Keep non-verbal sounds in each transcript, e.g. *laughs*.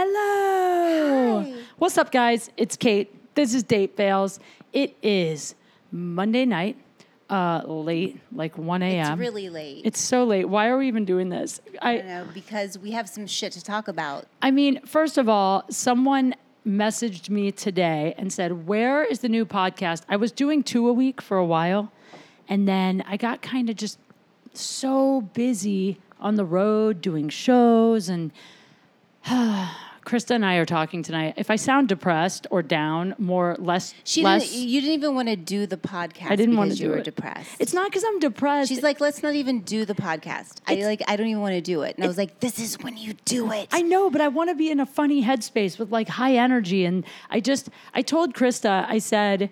Hello. Hi. What's up, guys? It's Kate. This is Date Fails. It is Monday night, uh, late, like 1 a.m. It's really late. It's so late. Why are we even doing this? I I, don't know because we have some shit to talk about. I mean, first of all, someone messaged me today and said, Where is the new podcast? I was doing two a week for a while, and then I got kind of just so busy on the road doing shows and *sighs* Krista and I are talking tonight. If I sound depressed or down, more less, She less, didn't. You didn't even want to do the podcast. I didn't want to because do you were it. depressed. It's not because I'm depressed. She's like, let's not even do the podcast. I like. I don't even want to do it. And I was like, this is when you do it. I know, but I want to be in a funny headspace with like high energy. And I just, I told Krista, I said,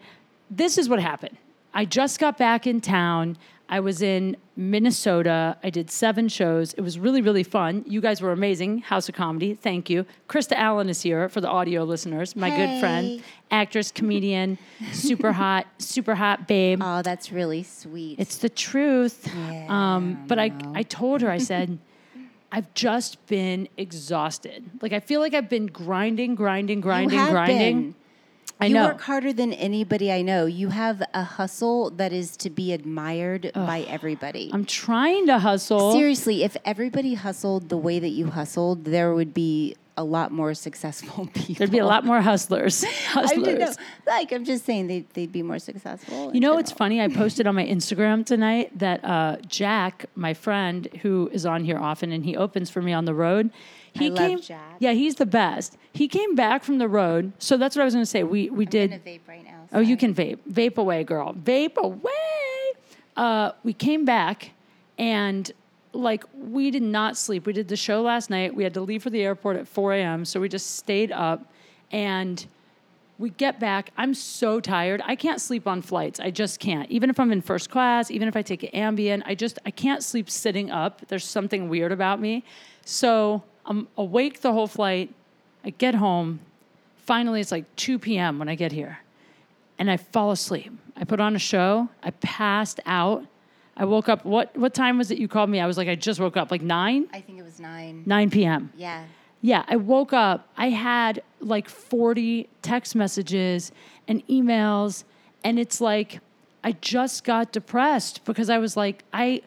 this is what happened. I just got back in town. I was in Minnesota. I did seven shows. It was really, really fun. You guys were amazing. House of Comedy. Thank you. Krista Allen is here for the audio listeners. My good friend, actress, comedian, super hot, *laughs* super hot babe. oh, that's really sweet. It's the truth. Yeah, um, but I, no. I told her, I said, *laughs* I've just been exhausted. Like I feel like I've been grinding, grinding, grinding, grinding. Been. I you know. work harder than anybody I know. You have a hustle that is to be admired by everybody. I'm trying to hustle. Seriously, if everybody hustled the way that you hustled, there would be a lot more successful *laughs* people. There'd be a lot more hustlers. *laughs* Hustlers. Like I'm just saying, they they'd be more successful. You know what's funny? I *laughs* posted on my Instagram tonight that uh, Jack, my friend, who is on here often and he opens for me on the road. He I came, Jack. Yeah, he's the best. He came back from the road. So that's what I was going to say. We we did. I'm gonna vape right now. Oh, you can vape. Vape away, girl. Vape away. Uh, we came back and like we did not sleep. We did the show last night. We had to leave for the airport at 4 a.m. So we just stayed up and we get back. I'm so tired. I can't sleep on flights. I just can't. Even if I'm in first class, even if I take an Ambien, I just I can't sleep sitting up. There's something weird about me. So I'm awake the whole flight. I get home. Finally, it's like 2 p.m. when I get here and I fall asleep. I put on a show. I passed out. I woke up. What what time was it you called me? I was like, I just woke up, like nine, I think it was nine. nine p.m. Yeah. Yeah, I woke up. I had like forty text messages and emails, and it's like I just got depressed because I was like, I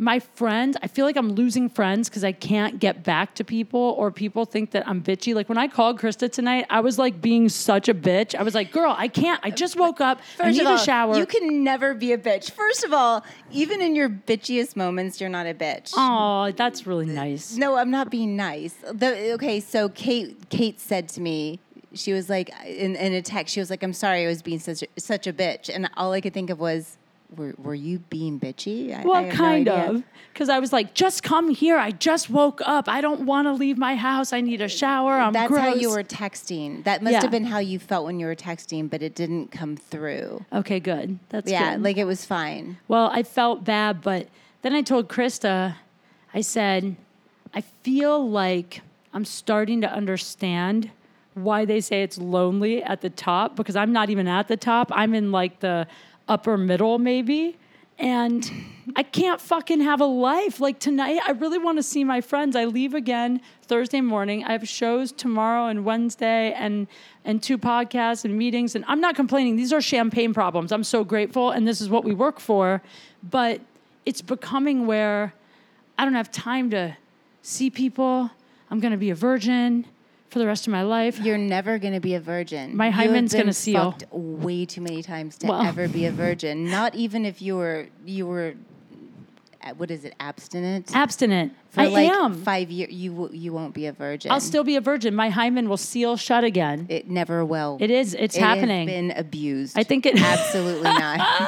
my friends, I feel like I'm losing friends because I can't get back to people or people think that I'm bitchy. Like when I called Krista tonight, I was like being such a bitch. I was like, girl, I can't. I just woke up. I need of all, a shower. you can never be a bitch. First of all, even in your bitchiest moments, you're not a bitch. Oh, that's really nice. No, I'm not being nice. The, okay, so Kate Kate said to me, she was like in, in a text, she was like, "I'm sorry, I was being such a, such a bitch," and all I could think of was, "Were were you being bitchy?" I, I Well, have kind idea. of. Because I was like, just come here. I just woke up. I don't want to leave my house. I need a shower. I'm That's gross. how you were texting. That must Yeah. have been how you felt when you were texting, but it didn't come through. Okay, good. That's yeah, good. like it was fine. Well, I felt bad, but then I told Krista, I said, I feel like I'm starting to understand why they say it's lonely at the top because I'm not even at the top. I'm in like the upper middle, maybe. And I can't fucking have a life. Like tonight, I really want to see my friends. I leave again Thursday morning. I have shows tomorrow and Wednesday and and two podcasts and meetings. And I'm not complaining. These are champagne problems. I'm so grateful. And this is what we work for. But it's becoming where I don't have time to see people. I'm going to be a virgin for the rest of my life. You're never going to be a virgin. My hymen's been gonna seal. fucked way too many times to Well- ever be a virgin. Not even if you were you were uh, what is it abstinent Abstinent. for I like am. five years. You you won't be a virgin. I'll still be a virgin. My hymen will seal shut again. It never will. It is. It's It has happening. been abused. I think it- *laughs* absolutely not.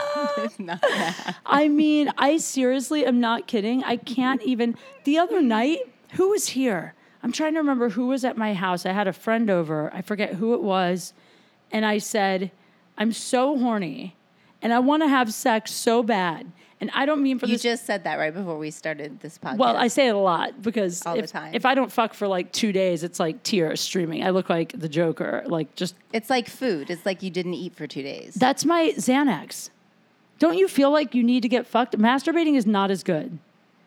*laughs* Not. *laughs* I mean, I seriously am not kidding. I can't even. The other night, who was here? I'm trying to remember who was at my house. I had a friend over. I forget who it was. And I said, I'm so horny and I want to have sex so bad. And I don't mean for You this. just said that right before we started this podcast. well, I say it a lot because All the time. if I don't fuck for like two days, it's like tears streaming. I look like the Joker. Like just it's like food. It's like you didn't eat for two days. that's my Xanax. Don't you feel like you need to get fucked? Masturbating is not as good.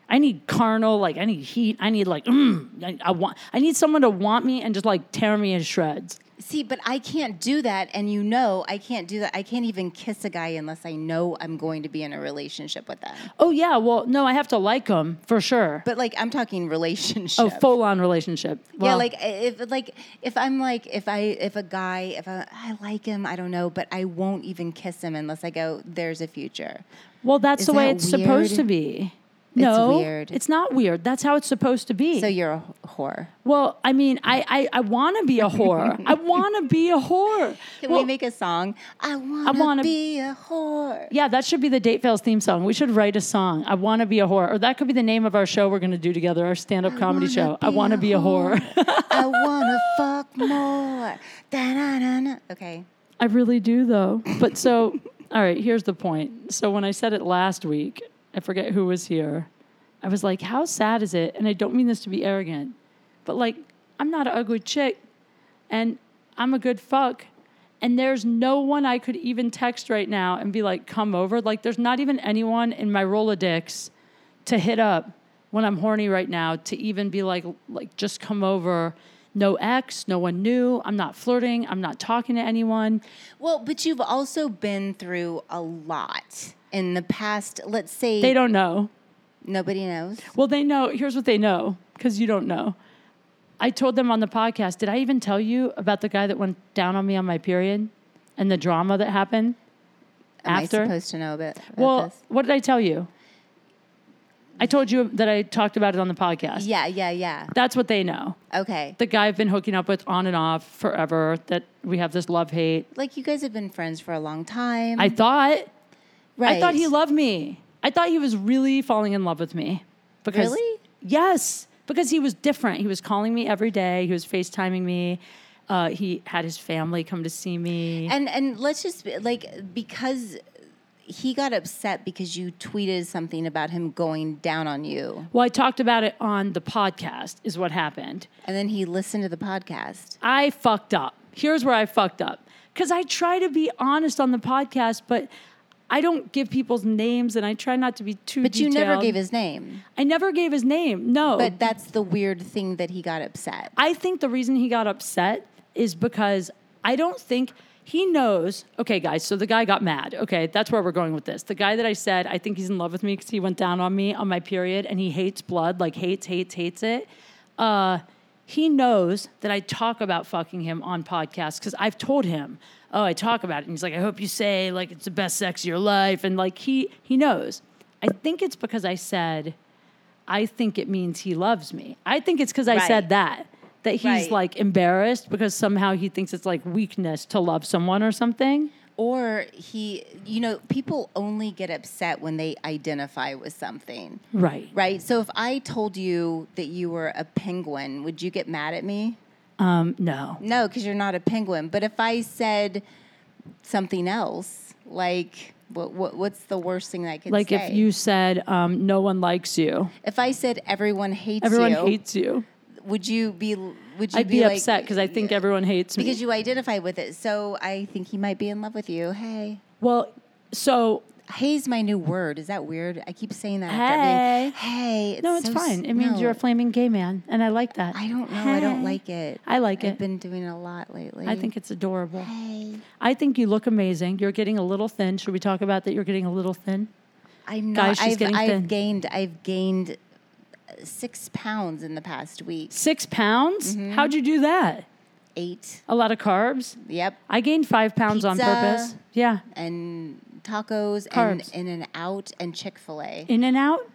I need carnal, like I need heat. I need like, mm, I, I want. I need someone to want me and just like tear me in shreds. See, but I can't do that, and you know I can't do that. I can't even kiss a guy unless I know I'm going to be in a relationship with them. Oh yeah, well no, I have to like them for sure. But like I'm talking relationship. oh, full on relationship. yeah, like if like if I'm like if I if a guy if I, I like him I don't know but I won't even kiss him unless I go there's a future. well, that's is the way that it's supposed to be. No, weird. it's not weird. That's how it's supposed to be. So you're a whore. well, I mean, I I, I want to be a whore. I *laughs* want to be a whore. Can Well, we make a song? I want wanna- be a whore. Yeah, that should be the Date Fails theme song. We should write a song. I want to be a whore. Or that could be the name of our show we're going to do together, our stand up comedy show. I want to be a whore. I *laughs* want to fuck more. Da-na-na-na. Okay. I really do, though. But so, all right, here's the point. So when I said it last week, I forget who was here. I was like, how sad is it? And I don't mean this to be arrogant, but like, I'm not an ugly chick and I'm a good fuck. And there's no one I could even text right now and be like, come over. Like, there's not even anyone in my Rolodex to hit up when I'm horny right now to even be like, like, just come over. No ex, no one new. I'm not flirting. I'm not talking to anyone. Well, but you've also been through a lot in the past. Let's say They don't know. nobody knows. Well, they know. Here's what they know because you don't know. I told them on the podcast. Did I even tell you about the guy that went down on me on my period and the drama that happened Am after? I supposed to know about, about well, this? what did I tell you? I told you that I talked about it on the podcast. Yeah, yeah, yeah. That's what they know. Okay. The guy I've been hooking up with on and off forever. That we have this love hate. Like you guys have been friends for a long time. I thought. Right. I thought he loved me. I thought he was really falling in love with me. Because Really? Yes, because he was different. He was calling me every day. He was FaceTiming me. Uh, he had his family come to see me. And and let's just be- like because he got upset because you tweeted something about him going down on you, well, I talked about it on the podcast. Is what happened. and then he listened to the podcast. I fucked up. Here's where I fucked up. Because I try to be honest on the podcast, but I don't give people's names, and I try not to be too. But you never gave his name. I never gave his name. No. But that's the weird thing that he got upset. I think the reason he got upset is because I don't think he knows. Okay, guys, so the guy got mad. Okay, that's where we're going with this. The guy that I said, I think he's in love with me because he went down on me on my period and he hates blood, like hates, hates, hates it. Uh, he knows that I talk about fucking him on podcasts because I've told him, oh, I talk about it. And he's like, I hope you say like it's the best sex of your life. And like he he knows. I think it's because I said, I think it means he loves me. I think it's because I Right. said that. That he's Right. like embarrassed because somehow he thinks it's like weakness to love someone or something. Or he, you know, people only get upset when they identify with something, Right. right? So if I told you that you were a penguin, would you get mad at me? Um, no. No, because you're not a penguin. But if I said something else, like what, what what's the worst thing that I could say? Like say? if you said um, no one likes you, if I said everyone hates you. everyone you, hates you. would you be would you I'd be, like, upset because I think everyone hates me. because you identify with it. So I think he might be in love with you. Hey. well, so Hey's my new word. Is that weird? I keep saying that. Hey. Hey. no, it's so fine. It means no. you're a flaming gay man, and I like that. I don't know. I don't like it. I like it. I've been doing it a lot lately. I think it's adorable. Hey. I think you look amazing. You're getting a little thin. Should we talk about that? You're getting a little thin. I'm Guys, not. she's I've, getting I've thin. gained. I've gained uh, six pounds in the past week. Six pounds? Mm-hmm. How'd you do that? Eight. A lot of carbs. Yep. I gained five pounds on purpose. Yeah. And tacos Carbs. and in and out and Chick Fil A. In and out.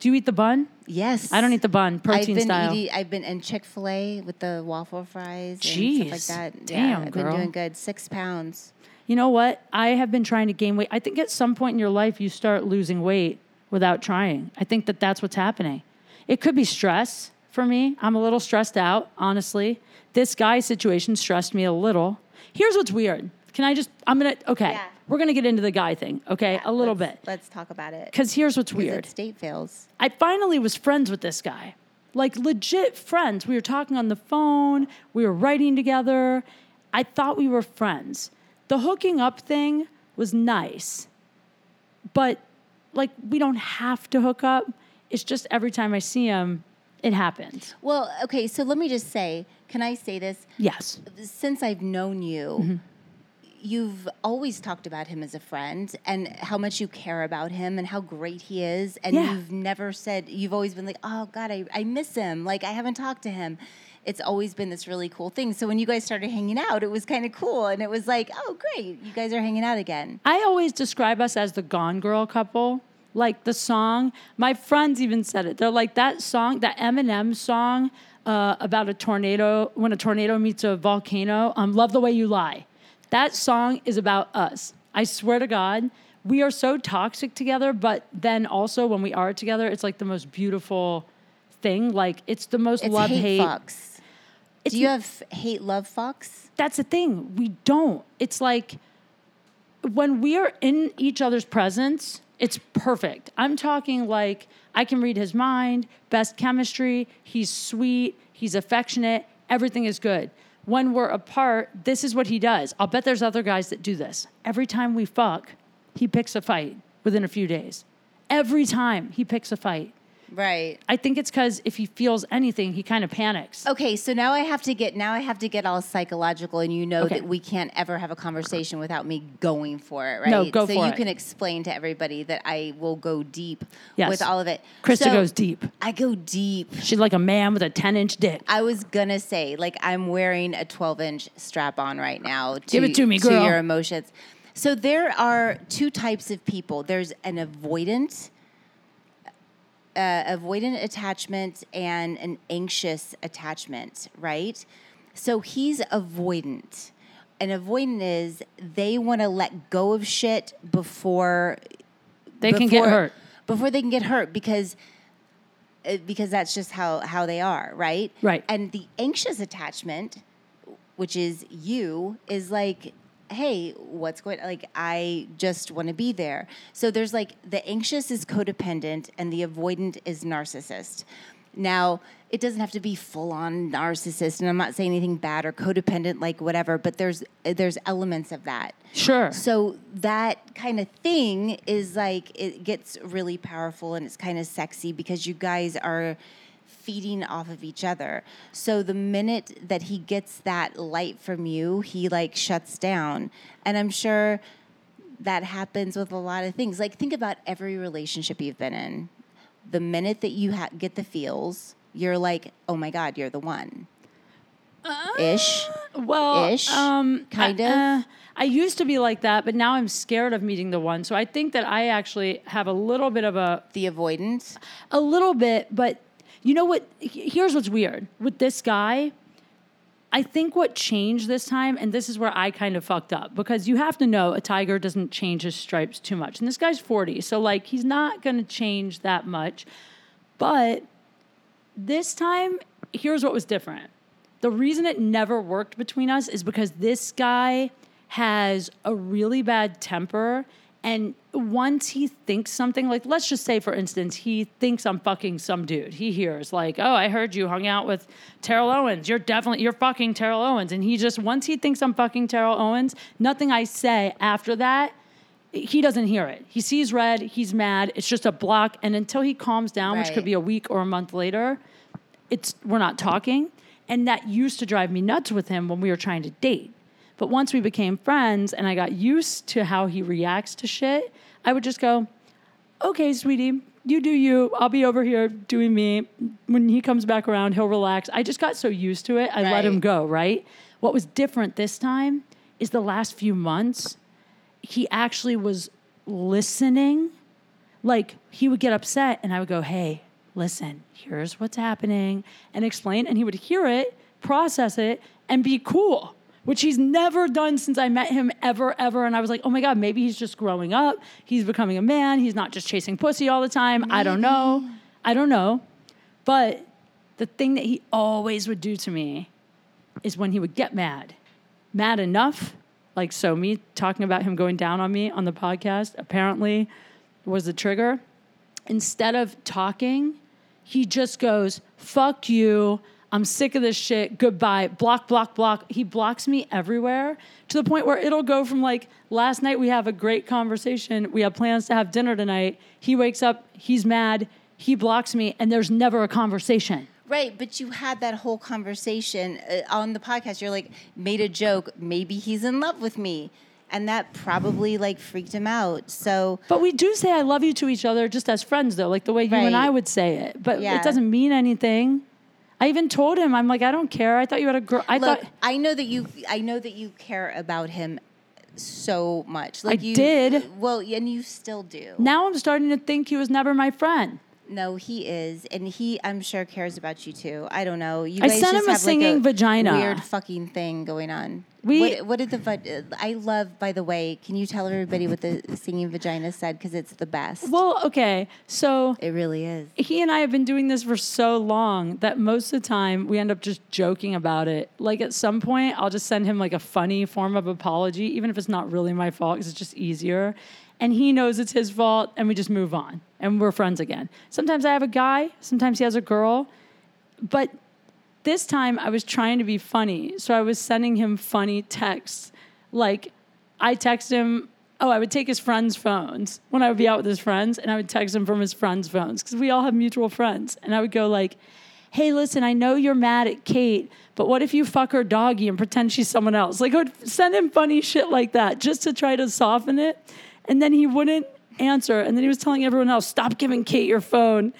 Do you eat the bun? Yes. I don't eat the bun. Protein I've been style. eating. I've been in Chick Fil A with the waffle fries and stuff like that. Damn, yeah, I've girl. been doing good. Six pounds. You know what? I have been trying to gain weight. I think at some point in your life you start losing weight without trying. I think that that's what's happening. It could be stress for me. I'm a little stressed out, honestly. This guy situation stressed me a little. Here's what's weird. Can I just I'm going to okay. Yeah. We're going to get into the guy thing, okay? a little Let's- bit. Let's talk about it. Cuz here's what's weird. Date Fails. I finally was friends with this guy. Like legit friends. We were talking on the phone, we were writing together. I thought we were friends. The hooking up thing was nice. But like we don't have to hook up. It's just every time I see him, it happens. Well, okay, so let me just say, can I say this? Yes. Since I've known you, Mm-hmm. You've always talked about him as a friend and how much you care about him and how great he is. And Yeah. you've never said, you've always been like, oh God, I, I miss him. Like, I haven't talked to him. It's always been this really cool thing. So when you guys started hanging out, it was kind of cool. And it was like, oh, great, you guys are hanging out again. I always describe us as the Gone Girl couple. Like the song, my friends even said it. They're like that song, that Eminem song uh, about a tornado, when a tornado meets a volcano. Um, Love the way you lie. That song is about us. I swear to God, we are so toxic together, but then also when we are together, it's like the most beautiful thing. Like it's the most It's love hate, hate. fucks. It's Do you have hate love fucks? that's the thing. We don't. It's like when we are in each other's presence, it's perfect. I'm talking like I can read his mind, best chemistry, he's sweet, he's affectionate, everything is good. When we're apart, this is what he does. I'll bet there's other guys that do this. Every time we fuck, he picks a fight within a few days. Every time he picks a fight. Right. I think it's because if he feels anything, he kind of panics. Okay, so now I have to get now I have to get all psychological, and you know Okay. that we can't ever have a conversation without me going for it, right? No, go so for you it. can explain to everybody that I will go deep Yes. with all of it. Krista So, goes deep. I go deep. She's like a man with a 10 inch dick. I was gonna say, like, I'm wearing a 12 inch strap on right now. To, Give it to me, girl. To your emotions. So there are two types of people. There's an avoidant, uh, avoidant attachment, and an anxious attachment, right? So he's avoidant. And avoidant is they want to let go of shit before They can get hurt. before they can get hurt because uh, because that's just how how they are, right? Right. And the anxious attachment, which is you, is like, hey, what's going? Like, I just want to be there. So there's like the anxious is codependent, and the avoidant is narcissist. Now, it doesn't have to be full on narcissist, and I'm not saying anything bad or codependent, like whatever. But there's there's elements of that. Sure. So that kind of thing is like it gets really powerful and it's kind of sexy because you guys are feeding off of each other. So the minute that he gets that light from you, he like shuts down. And I'm sure that happens with a lot of things. Like think about every relationship you've been in. The minute that you ha- get the feels, you're like, "Oh my god, you're the one." Uh, ish. Well, Ish, um, kind I, of. uh, I used to be like that, but now I'm scared of meeting the one. So I think that I actually have a little bit of a The avoidance. a little bit, but you know what? Here's what's weird with this guy. I think what changed this time, and this is where I kind of fucked up because you have to know a tiger doesn't change his stripes too much. And this guy's 40, so like he's not to change that much. But this time, here's what was different. The reason it never worked between us is because this guy has a really bad temper. And once he thinks something, like let's just say, for instance, he thinks I'm fucking some dude. He hears, like, oh, I heard you hung out with Terrell Owens. You're definitely, you're fucking Terrell Owens. And he just, once he thinks I'm fucking Terrell Owens, nothing I say after that he doesn't hear it. He sees red, he's mad. It's just a block, and until he calms down, which could be a week or a month later, it's we're not talking. And that used to drive me nuts with him when we were trying to date. But once we became friends and I got used to how he reacts to shit, I would just go, "Okay, sweetie, you do you. I'll be over here doing me. When he comes back around, he'll relax." I just got so used to it, I let him go, right? What was different this time is the last few months he actually was listening. Like he would get upset and I would go, Hey, listen, here's what's happening and explain. And he would hear it, process it, and be cool, which he's never done since I met him ever, ever. And I was like, Oh my God, maybe he's just growing up. He's becoming a man. He's not just chasing pussy all the time. I don't know. I don't know. But the thing that he always would do to me is when he would get mad, mad enough, like so me talking about him going down on me on the podcast apparently was the trigger. Instead of talking, he just goes, fuck you. I'm sick of this shit. Goodbye. Block, block, block. He blocks me everywhere to the point where it'll go from like last night we have a great conversation. We have plans to have dinner tonight. He wakes up, he's mad. he blocks me, and there's never a conversation. Right, but you had that whole conversation uh, on the podcast. You're like, made a joke. Maybe he's in love with me, and that probably like freaked him out. So But we do say I love you to each other just as friends, though, like the way you and I would say it. But Yeah. it doesn't mean anything. I even told him, I'm like, I don't care. I thought you had a girl. I look, thought I know that you. I know that you care about him so much. Like you did. Well, and you still do. now I'm starting to think he was never my friend. No, he is, and he, I'm sure, cares about you too. I don't know. You I guys sent just him a have singing like a vagina. Weird fucking thing going on. We- what, what did the va- I love? By the way, can you tell everybody what the singing vagina said? Because it's the best. Well, okay. So it really is. he and I have been doing this for so long that most of the time we end up just joking about it. Like at some point, I'll just send him like a funny form of apology, even if it's not really my fault, because it's just easier. And he knows it's his fault, and we just move on, and we're friends again. Sometimes I have a guy, sometimes he has a girl, but this time I was trying to be funny. So I was sending him funny texts. Like I text him, oh, I would take his friends' phones when I would be out with his friends and I would text him from his friends' phones because we all have mutual friends. And I would go like, hey, listen, I know you're mad at Kate, but what if you fuck her doggy and pretend she's someone else? Like I would send him funny shit like that just to try to soften it. And then he wouldn't answer. And then he was telling everyone else, stop giving Kate your phone.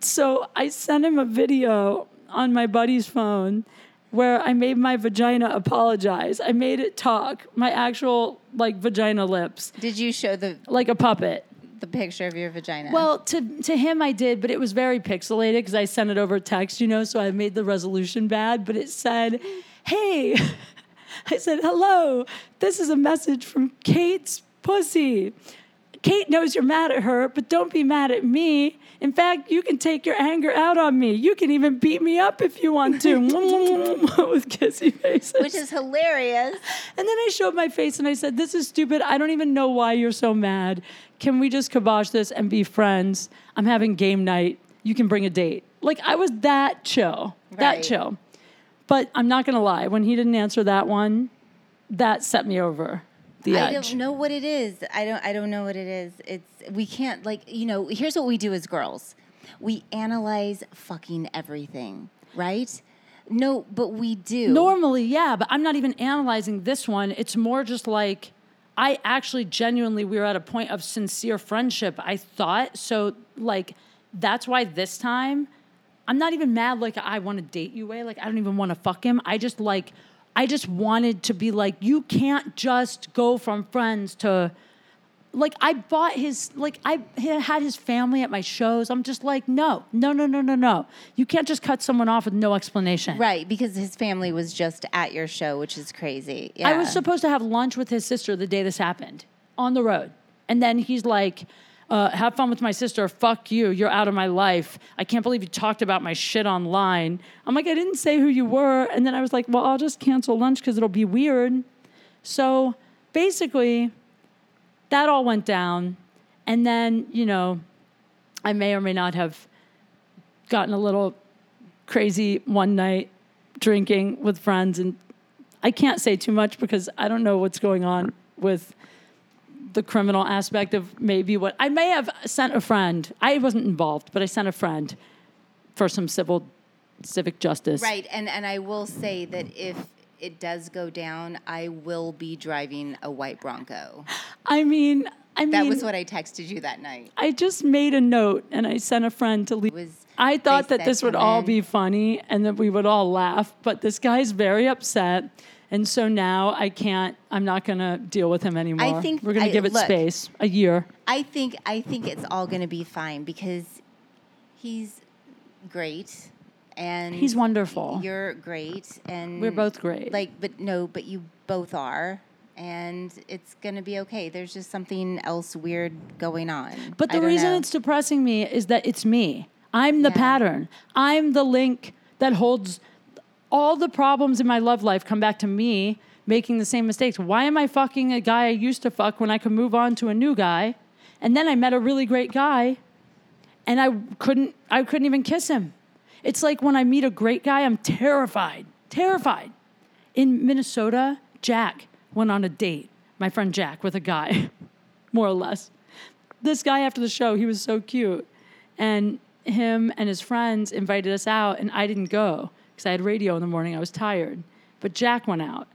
So I sent him a video on my buddy's phone where I made my vagina apologize. I made it talk, my actual like vagina lips, Did you show the like a puppet. the picture of your vagina? Well, to to him I did, but it was very pixelated because I sent it over text, you know, so I made the resolution bad, but it said, "Hey." *laughs* I said, "Hello. This is a message from Kate's pussy. Kate knows you're mad at her, but don't be mad at me. In fact, you can take your anger out on me. You can even beat me up if you want to." with kissy faces. which is hilarious. And then I showed my face and I said, This is stupid. I don't even know why you're so mad. Can we just kibosh this and be friends? I'm having game night. You can bring a date. Like, I was that chill, that chill. But I'm not going to lie. When he didn't answer that one, that set me over the I edge. don't know what it is. I don't. I don't know what it is. It's we can't like you know. Here's what we do as girls: we analyze fucking everything, right? No, but we do. Normally, yeah, but I'm not even analyzing this one. It's more just like I actually genuinely we were at a point of sincere friendship. I thought so. Like that's why this time I'm not even mad. Like I want to date you way. Like I don't even want to fuck him. I just like I just wanted to be like you can't just go from friends to like I bought his like I had his family at my shows. I'm just like no, no, no, no, no, no. You can't just cut someone off with no explanation. right? Because his family was just at your show, which is crazy. Yeah. I was supposed to have lunch with his sister the day this happened on the road. And then he's like, uh, have fun with my sister. Fuck you. You're out of my life. I can't believe you talked about my shit online. I'm like, I didn't say who you were. And then I was like, well, I'll just cancel lunch because it'll be weird. So basically, that all went down. And then, you know, I may or may not have gotten a little crazy one night drinking with friends and I can't say too much because I don't know what's going on with the criminal aspect of maybe what I may have sent a friend. I wasn't involved, but I sent a friend for some civil civic justice. right, and and I will say that if it does go down, I will be driving a white Bronco. I mean, I mean That was what I texted you that night. I just made a note and I sent a friend to leave. Was I thought that this would all in. be funny and that we would all laugh, but this guy's very upset. And so now I can't, I'm not going to deal with him anymore. I think We're going to give it look. space, a year. I think I think it's all going to be fine because he's great and He's wonderful. You're great and We're both great. Like, but no, but you both are, and it's going to be okay. There's just something else weird going on. But the reason know. it's depressing me is that it's me. I'm the Yeah. pattern. I'm the link that holds all the problems in my love life come back to me making the same mistakes. Why am I fucking a guy I used to fuck when I could move on to a new guy? And then I met a really great guy and I couldn't I couldn't even kiss him. It's like when I meet a great guy, I'm terrified. Terrified. In Minnesota, Jack went on a date, my friend Jack, with a guy, *laughs* more or less this guy after the show, he was so cute. And him and his friends invited us out, and I didn't go because I had radio in the morning. I was tired. But Jack went out,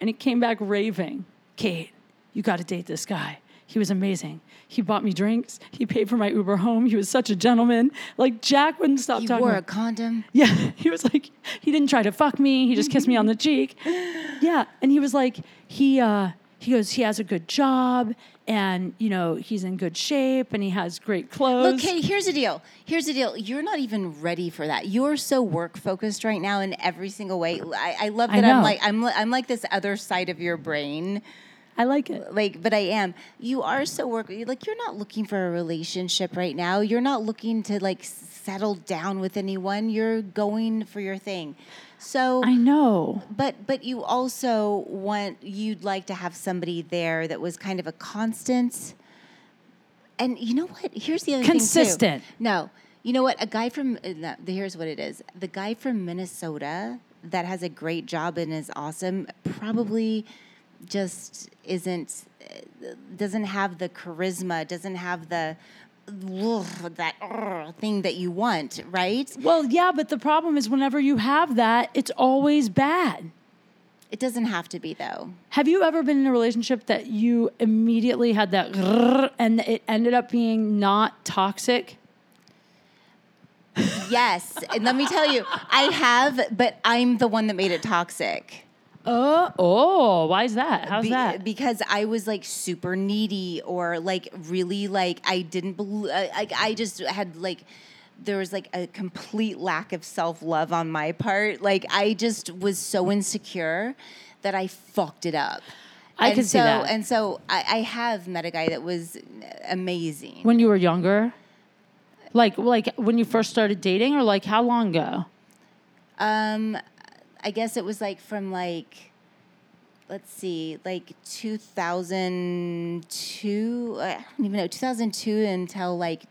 and he came back raving. Kate, you got to date this guy. He was amazing. He bought me drinks. He paid for my Uber home. He was such a gentleman. Like Jack wouldn't stop You talking. He wore a condom. *laughs* yeah, he was like, he didn't try to fuck me. He just kissed me on the *laughs* cheek. Yeah, and he was like, he uh, he goes, he has a good job, and you know he's in good shape, and he has great clothes. Look, here's the deal. Here's the deal. You're not even ready for that. You're so work focused right now in every single way. I, I love that I'm like I'm I'm like this other side of your brain. I like it. Like, but I am. You are so work. Like, you're not looking for a relationship right now. You're not looking to like settle down with anyone. You're going for your thing. So I know. but but you also want you'd like to have somebody there that was kind of a constant. And you know what? Here's the other Consistent. thing too. No, you know what? A guy from uh, no, here's what it is. The guy from Minnesota that has a great job and is awesome probably just isn't doesn't have the charisma, doesn't have the that thing that you want, right? Well, yeah, but the problem is whenever you have that, it's always bad. It doesn't have to be though. Have you ever been in a relationship that you immediately had that and it ended up being not toxic? Yes, and let me tell you, I have, but I'm the one that made it toxic. Oh, oh, why is that? How's Be- that? Because I was like super needy, or like really like I didn't believe. I, I, just had like there was like a complete lack of self love on my part. Like I just was so insecure that I fucked it up. I and can so, see that. And so I, I have met a guy that was amazing. when you were younger? Like like when you first started dating or like how long ago? Um, I guess it was like from like, let's see, like 2002. I don't even know 2002 until like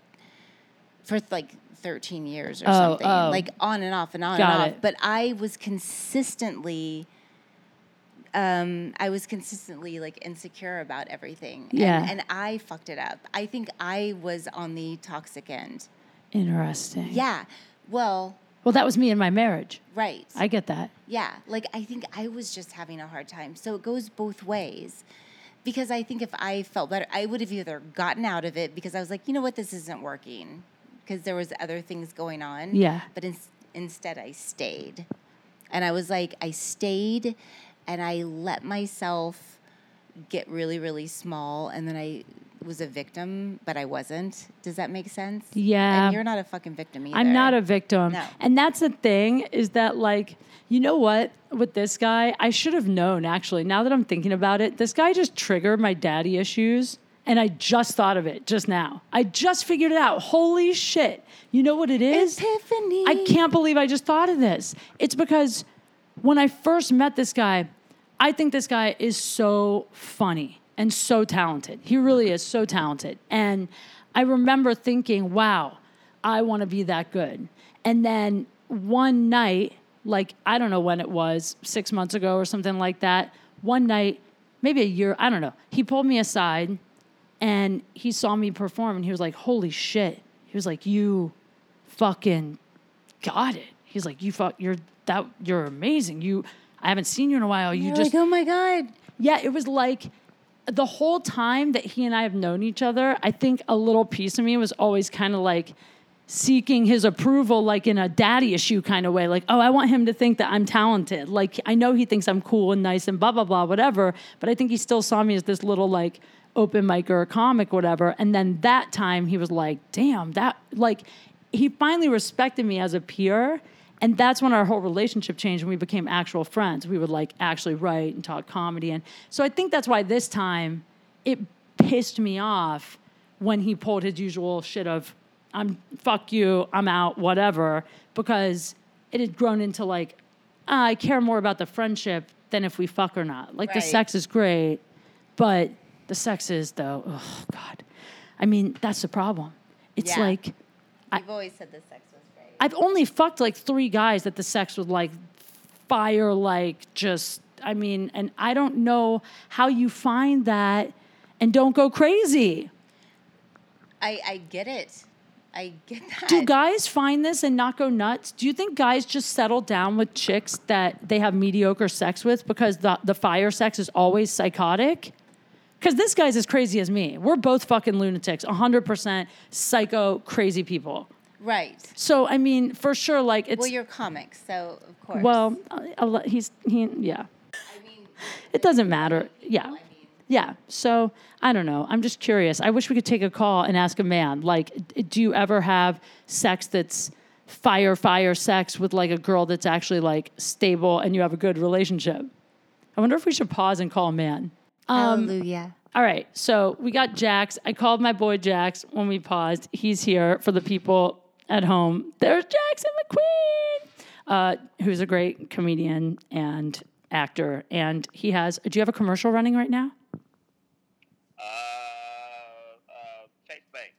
for like 13 years or Oh, something, oh. like on and off and on Got and off. it. But I was consistently. Um, I was consistently like insecure about everything. And- Yeah. and I fucked it up. I think I was on the toxic end. Interesting. Yeah. Well, Well, that was me in my marriage. right. I get that. Yeah, like I think I was just having a hard time. So it goes both ways. Because I think if I felt better, I would have either gotten out of it because I was like, you know what, this isn't working. Because there was other things going on. Yeah. But in, instead I stayed. And I was like, I stayed and I let myself get really, really small. And then I was a victim, but I wasn't. Does that make sense? Yeah. And you're not a fucking victim either. I'm not a victim. No. And that's the thing is that like, you know what? With this guy, I should have known actually. Now that I'm thinking about it, this guy just triggered my daddy issues. And I just thought of it just now. I just figured it out. Holy shit. You know what it is? Epiphany. I can't believe I just thought of this. It's because when I first met this guy, I think this guy is so funny and so talented. He really is so talented. And I remember thinking, wow, I want to be that good. And then one night, like, I don't know when it was, six months ago or something like that, one night, maybe a year, I don't know, he pulled me aside and he saw me perform and he was like, holy shit. He was like, you fucking got it. He's like, you fuck, you're that, you're amazing. You, I haven't seen you in a while. You You're just, like, oh my God. yeah, it was like the whole time that he and I have known each other, I think a little piece of me was always kind of like seeking his approval, like in a daddy issue kind of way. Like, oh, I want him to think that I'm talented. Like, I know he thinks I'm cool and nice and blah, blah, blah, whatever. But I think he still saw me as this little like open mic or a comic, whatever. And then that time he was like, damn, that, like, he finally respected me as a peer. And that's when our whole relationship changed and we became actual friends. We would like actually write and talk comedy. And so I think that's why this time it pissed me off when he pulled his usual shit of, I'm fuck you, I'm out, whatever, because it had grown into like, ah, I care more about the friendship than if we fuck or not. Like the sex is great, but the sex is though, oh God. I mean, that's the problem. It's Yeah. like, You've always said the sex. I've only fucked like three guys that the sex was like fire, like just, I mean, and I don't know how you find that and don't go crazy. I, I get it. I get that. Do guys find this and not go nuts? Do you think guys just settle down with chicks that they have mediocre sex with because the, the fire sex is always psychotic? Because this guy's as crazy as me. We're both fucking lunatics, 100% psycho crazy people. Right. So, I mean, for sure, like, it's. Well, you're comics, so of course. well, a- a he's, he, yeah. I mean, It doesn't matter. Yeah. Yeah. So I don't know. I'm just curious. I wish we could take a call and ask a man, like, do you ever have sex that's fire, fire sex with like a girl that's actually like stable and you have a good relationship? I wonder if we should pause and call a man. Um, hallelujah. All right. So we got Jax. I called my boy Jax when we paused. He's here for the people at home. There's Jackson McQueen, uh, who's a great comedian and actor. And he has, do you have a commercial running right now? Uh, uh, Chase Bank.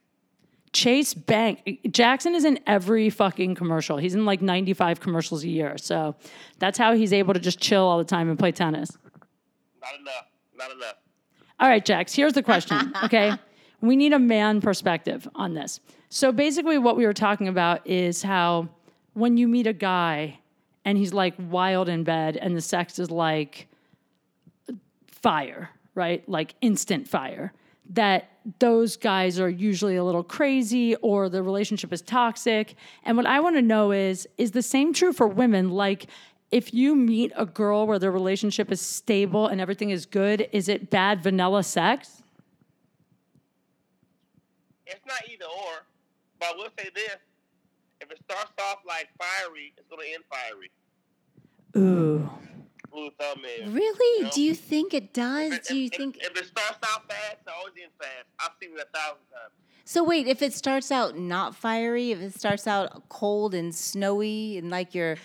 Chase Bank. Jackson is in every fucking commercial. He's in like 95 commercials a year. So that's how he's able to just chill all the time and play tennis. Not enough. Not enough. All right, Jax, here's the question, okay? *laughs* we need a man perspective on this. So basically, what we were talking about is how when you meet a guy and he's like wild in bed and the sex is like fire, right? Like instant fire, that those guys are usually a little crazy or the relationship is toxic. And what I want to know is is the same true for women? Like, if you meet a girl where the relationship is stable and everything is good, is it bad vanilla sex? It's not either or, but I will say this: if it starts off like fiery, it's going to end fiery. Ooh. Rule of thumb is. Really? Do you think it does? If, Do you if- think? if, it starts out fast, it always ends fast. I've seen it a thousand times. So wait, if it starts out not fiery, if it starts out cold and snowy and like you're,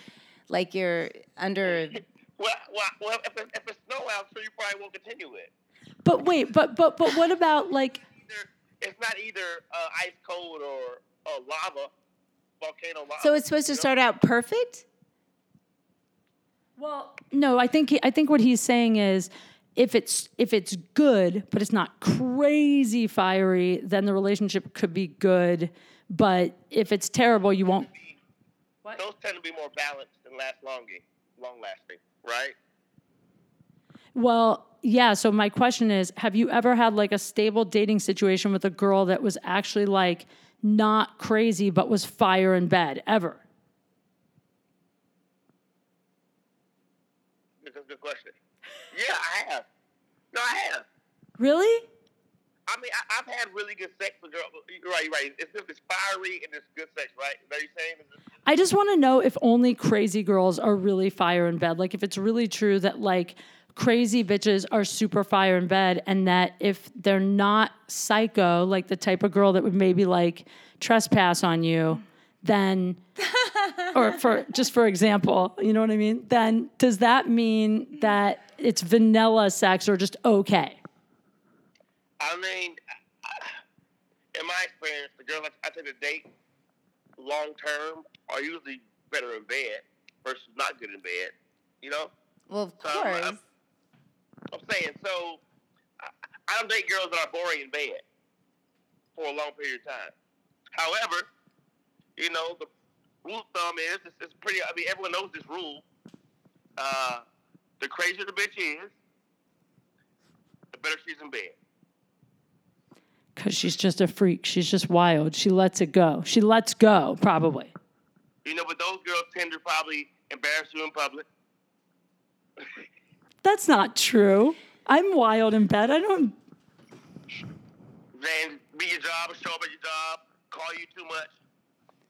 like you're under. *laughs* Well, well, well if, it, if it's snow out, so you probably won't continue it. But wait, but but but what about like Either it's not either uh, ice cold or uh, lava, volcano lava. So it's supposed to know? start out perfect. Well, no, I think he, I think what he's saying is if it's if it's good, but it's not crazy fiery, then the relationship could be good. But if it's terrible, you won't. Those tend to be more balanced and last longing, long lasting, right? Well, yeah. So my question is, have you ever had like a stable dating situation with a girl that was actually like not crazy, but was fire in bed ever? That's a good question. Yeah, I have. No, I have. Really? I mean, I, I've had really good sex with girls. You're right, you're right. It's, it's fiery and it's good sex, right? Is that you're saying? Is it- I just want to know if only crazy girls are really fire in bed. Like, if it's really true that, like, crazy bitches are super fire in bed, and that if they're not psycho, like the type of girl that would maybe, like, trespass on you, then, *laughs* or for just for example, you know what I mean? Then does that mean that it's vanilla sex or just okay? I mean, in my experience, the girls I, I take to date long term are usually better in bed versus not good in bed. You know? Well, of So I'm- course. I'm saying, so I, don't date girls that are boring in bed for a long period of time. However, you know, the rule of thumb is it's, it's pretty. I mean, everyone knows this rule. Uh, the crazier the bitch is, the better she's in bed. Because she's just a freak. She's just wild. She lets it go. She lets go, probably. You know, but those girls tend to probably embarrass you in public. *laughs* That's not true. I'm wild in bed. I don't. Then be your job show up at your job, call you too much,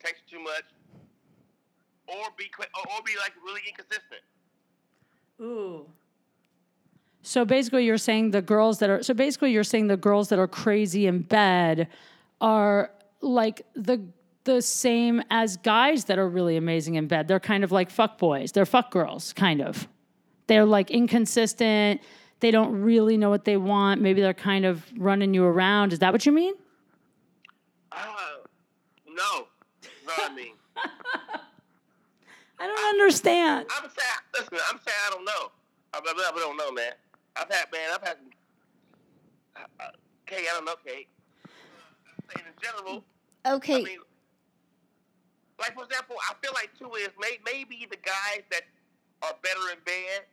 text you too much, or be qu- or, or be like really inconsistent. Ooh. So basically, you're saying the girls that are. So basically, you're saying the girls that are crazy in bed are like the the same as guys that are really amazing in bed. They're kind of like fuck boys. They're fuck girls, kind of. They're like inconsistent. They don't really know what they want. Maybe they're kind of running you around. Is that what you mean? Uh, no, no, I mean, *laughs* I don't understand. I'm saying, listen, I'm saying I don't know. I, I, I don't know, man. I've had, man, I've had. Uh, uh, Kate, I don't know, Kate. I'm saying in general, Okay. I mean, like for example, I feel like too is may, maybe the guys that are better in bed,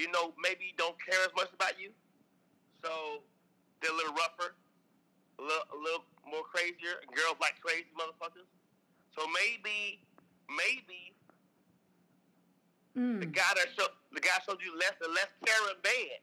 you know, maybe don't care as much about you, so they're a little rougher, a little, a little more crazier. Girls like crazy motherfuckers. So maybe, maybe hmm. the guy that showed the guy showed you less and less care in bed.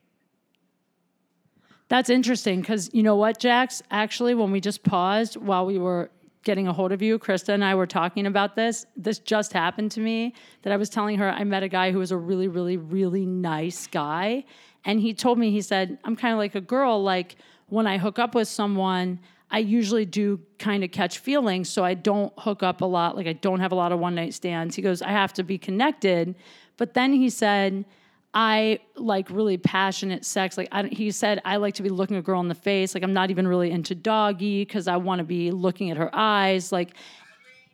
That's interesting because you know what, Jax? Actually, when we just paused while we were getting a hold of you, Krista and I were talking about this. This just happened to me that I was telling her I met a guy who was a really, really, really nice guy. And he told me, he said, I'm kind of like a girl. Like when I hook up with someone, I usually do kind of catch feelings. So I don't hook up a lot. Like I don't have a lot of one night stands. He goes, I have to be connected. But then he said, I like really passionate sex. Like I, he said, I like to be looking a girl in the face. Like I'm not even really into doggy because I want to be looking at her eyes. Like,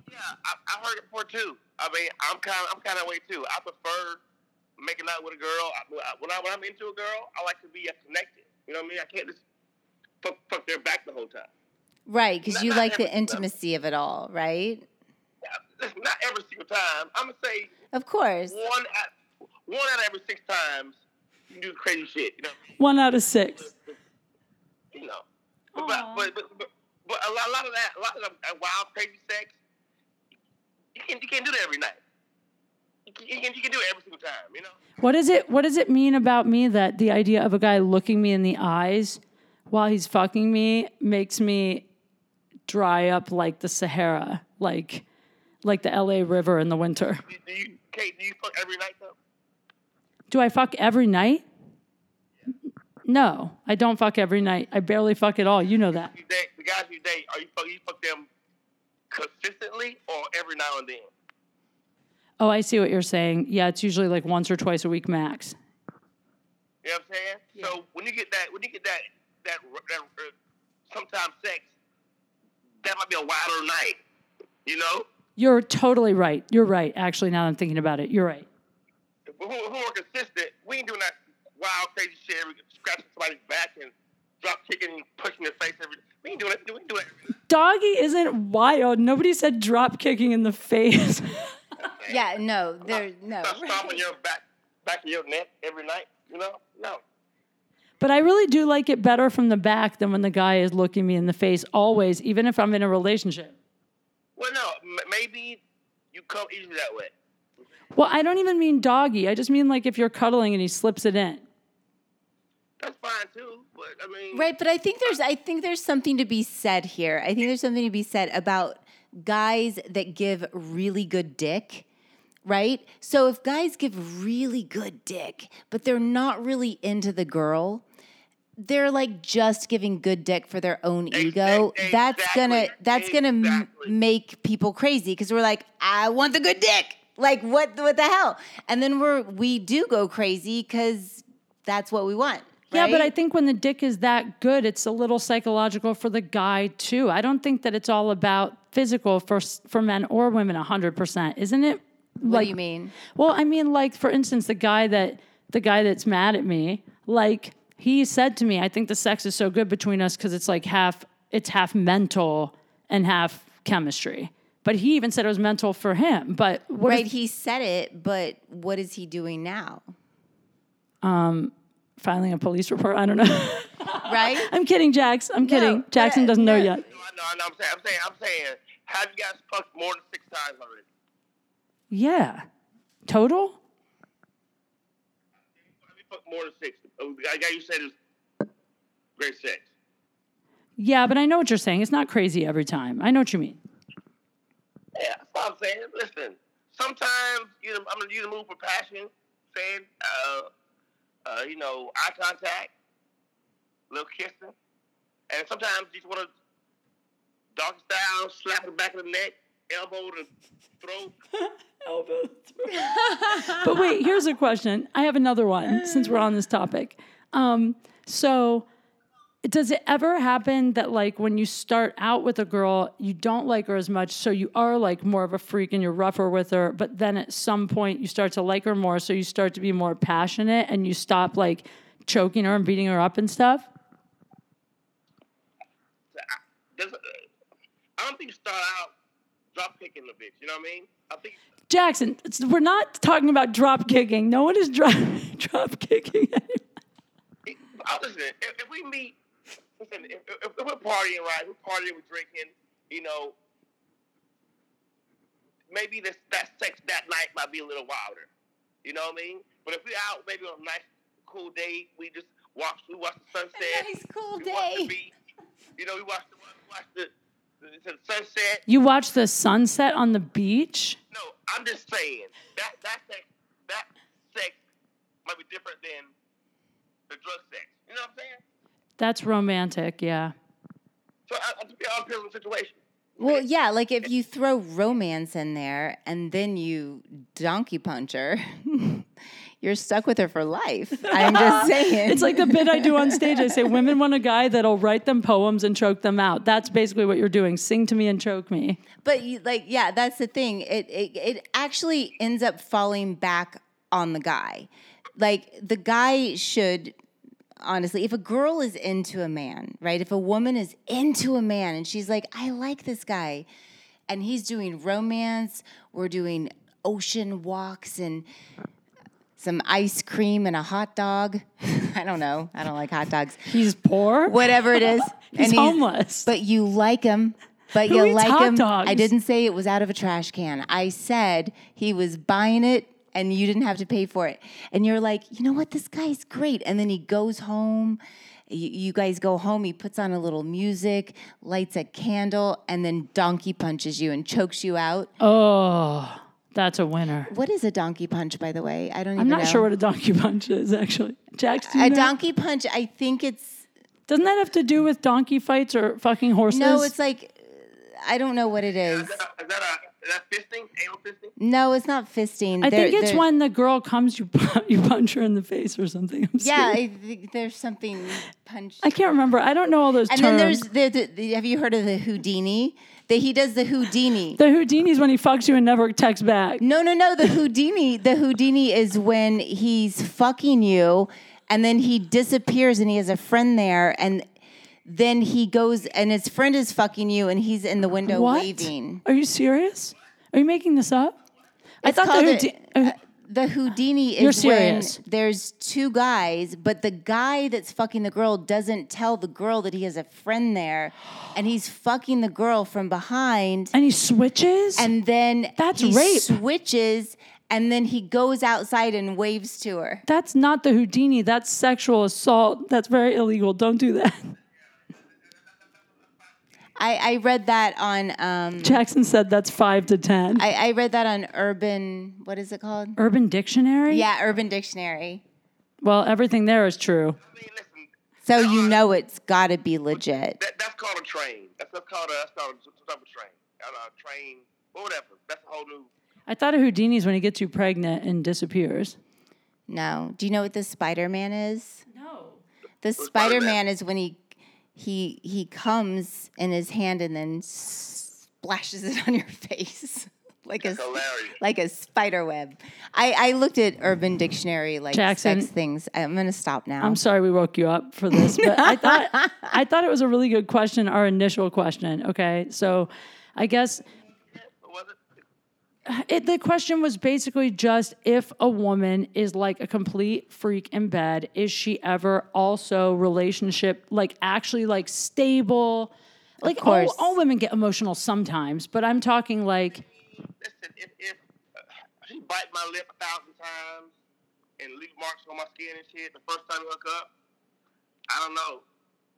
Yeah, I, I heard it before too. I mean, I'm kind of I'm kind of way too. I prefer making out with a girl. I, when I when I'm into a girl, I like to be uh, connected. You know what I mean? I can't just fuck, fuck their back the whole time. Right, because you not like the every- intimacy of it all, right? Yeah, *laughs* Not every single time. I'm gonna say Of course. one out one out of every six times you do crazy shit. You know. one out of six. You know. But, but, but, but, but a, lot, a lot of that, a lot of that wild, crazy sex, you can't you can't do that every night. You can, you can, you can do it every single time. You know. What is it? What does it mean about me that the idea of a guy looking me in the eyes while he's fucking me makes me dry up like the Sahara, like like the LA River in the winter? Do, do you, Kate? Do you fuck every night though? Do I fuck every night? No, I don't fuck every night. I barely fuck at all. You know that. You date the guys you date. Are you fuck you fuck them consistently or every now and then? Oh, I see what you're saying. Yeah, it's usually like once or twice a week max. You know what I'm saying? Yeah. So when you get that, when you get that, that, that uh, sometimes sex, that might be a wilder night. You know, You're totally right. You're right. Actually, now that I'm thinking about it, you're right. If who, who are consistent, we ain't doing that wild, crazy shit. every scratching somebody's back and drop kicking and pushing their face every. We ain't doing it. We ain't doing it. Doggy isn't wild. Nobody said drop kicking in the face. *laughs* Yeah, no, there, no. Stop *laughs* stomping your back, back of your neck every night. You know, no. But I really do like it better from the back than when the guy is looking me in the face always, even if I'm in a relationship. Well, no. M- maybe you come easy that way. Well, I don't even mean doggy. I just mean like if you're cuddling and he slips it in. That's fine too. But I mean, Right, but I think there's I think there's something to be said here. I think there's something to be said about guys that give really good dick. Right? So if guys give really good dick, but they're not really into the girl, they're like just giving good dick for their own ego. ex- That's gonna exactly, that's gonna m- make people crazy because we're like, I want the good dick. Like what what the hell? And then we're we do go crazy because that's what we want. Yeah, but I think when the dick is that good, it's a little psychological for the guy too. I don't think that it's all about physical for for men or women 100%, isn't it? what do you mean? Well, I mean, like for instance, the guy that the guy that's mad at me, like he said to me, I think the sex is so good between us because it's like half it's half mental and half chemistry. But he even said it was mental for him. But what right, is- he said it, but what is he doing now? Um, filing a police report? I don't know. *laughs* Right? *laughs* I'm kidding, Jax. I'm kidding. but Jackson doesn't know no. yet. no, no, no, I'm saying, I'm saying, I'm saying, have you guys fucked more than six times already? Yeah. Total? Have you fucked more than six? Oh, The guy you said is great sex. Yeah, but I know what you're saying. It's not crazy every time. I know what you mean. Yeah, that's what I'm saying. Listen, sometimes you know, I'm gonna use a move for passion, saying, uh, uh, you know, eye contact, little kissing, and sometimes you just want to dog style, slap the back of the neck, *laughs* elbow to throat. but wait, here's a question. I have another one since we're on this topic. Um, so, does it ever happen that, like, when you start out with a girl, you don't like her as much, so you are like more of a freak and you're rougher with her, but then at some point you start to like her more, so you start to be more passionate and you stop like choking her and beating her up and stuff? I don't think you start out drop kicking the bitch. You know what I mean? I think Jackson, it's- we're not talking about drop kicking. No one is drop *laughs* drop kicking. listen. If, if we meet, listen. If, if, if we're partying, right? We're partying, we're drinking. You know, maybe this that sex that night might be a little wilder. You know what I mean? But if we're out, maybe on a nice, cool day, we just watch. We watch the sunset. nice, cool we Watch the day. beach. You know, we watch the watch the, the, the sunset. You watch the sunset on the beach? No, I'm just saying that that sex that sex might be different than the drug sex. You know what I'm saying? That's romantic, yeah. So I, I just be all depends the situation. Well, yeah, like if you throw romance in there and then you donkey punch her, *laughs* you're stuck with her for life. I'm just *laughs* saying. It's like the bit I do on stage. I say women want a guy that'll write them poems and choke them out. That's basically what you're doing. Sing to me and choke me. But you, like, yeah, that's the thing. It, it it actually ends up falling back on the guy. Like the guy should honestly, if a girl is into a man, right? If a woman is into a man and she's like, I like this guy, and he's doing romance, we're doing ocean walks and some ice cream and a hot dog. *laughs* I don't know. I don't like hot dogs. He's poor. Whatever it is. *laughs* He's and homeless. But you like him. But Who you like hot him. dogs? I didn't say it was out of a trash can. I said he was buying it and you didn't have to pay for it. And you're like, you know what? This guy's great. And then he goes home. You, you guys go home. He puts on a little music, lights a candle, and then donkey punches you and chokes you out. Oh, that's a winner. What is a donkey punch, by the way? I don't even I'm not know. sure what a donkey *laughs* punch is, actually. Jax, do you a know? donkey punch, I think it's Doesn't that have to do with donkey fights or fucking horses? no, it's like I don't know what it is. Is that a, is that, a, is that fisting? Anal fisting? No, it's not fisting. I There- think it's there- when the girl comes, you *laughs* you punch her in the face or something. I'm Yeah. I think there's something punch. I can't remember. I don't know all those and terms. then there's the, the, the. Have you heard of the Houdini? That he does the Houdini. the Houdini is when he fucks you and never texts back. No, no, no. The Houdini. The Houdini is when he's fucking you, and then he disappears, and he has a friend there, and then he goes, and his friend is fucking you, and he's in the window What? waving. Are you serious? Are you making this up? I thought the called a- Houdini. uh, The Houdini You're is when there's two guys, but the guy that's fucking the girl doesn't tell the girl that he has a friend there, and he's fucking the girl from behind, and he switches. and then That's he rape. switches, and then he goes outside and waves to her. that's not the Houdini. That's sexual assault. That's very illegal. Don't do that. *laughs* I, I read that on um, Jackson said that's five to ten. I, I read that on Urban. What is it called? Urban Dictionary. Yeah, Urban Dictionary. Well, everything there is true. I mean, listen, So you know it's got to be legit. that, that's called a train. That's, that's called a that's called a, some type of train. A, a train, whatever. That's a whole new. I thought of Houdini's when he gets you pregnant and disappears. No. Do you know what the Spider Man is? No. The Spider Man is when he he he comes in his hand and then splashes it *laughs* on your face *laughs* like a hilarious. like a spider web. I I looked at Urban Dictionary like Jackson. sex things. I'm gonna stop now. I'm sorry we woke you up for this, but I thought *laughs* I thought it was a really good question. Our initial question. Okay, so I guess Was it? It, the question was basically just if a woman is like a complete freak in bed, is she ever also relationship like actually like stable? Like all, course. all women get emotional sometimes, but I'm talking like Listen, if, if uh, she bite my lip a thousand times and leave marks on my skin and shit the first time we hook up, I don't know.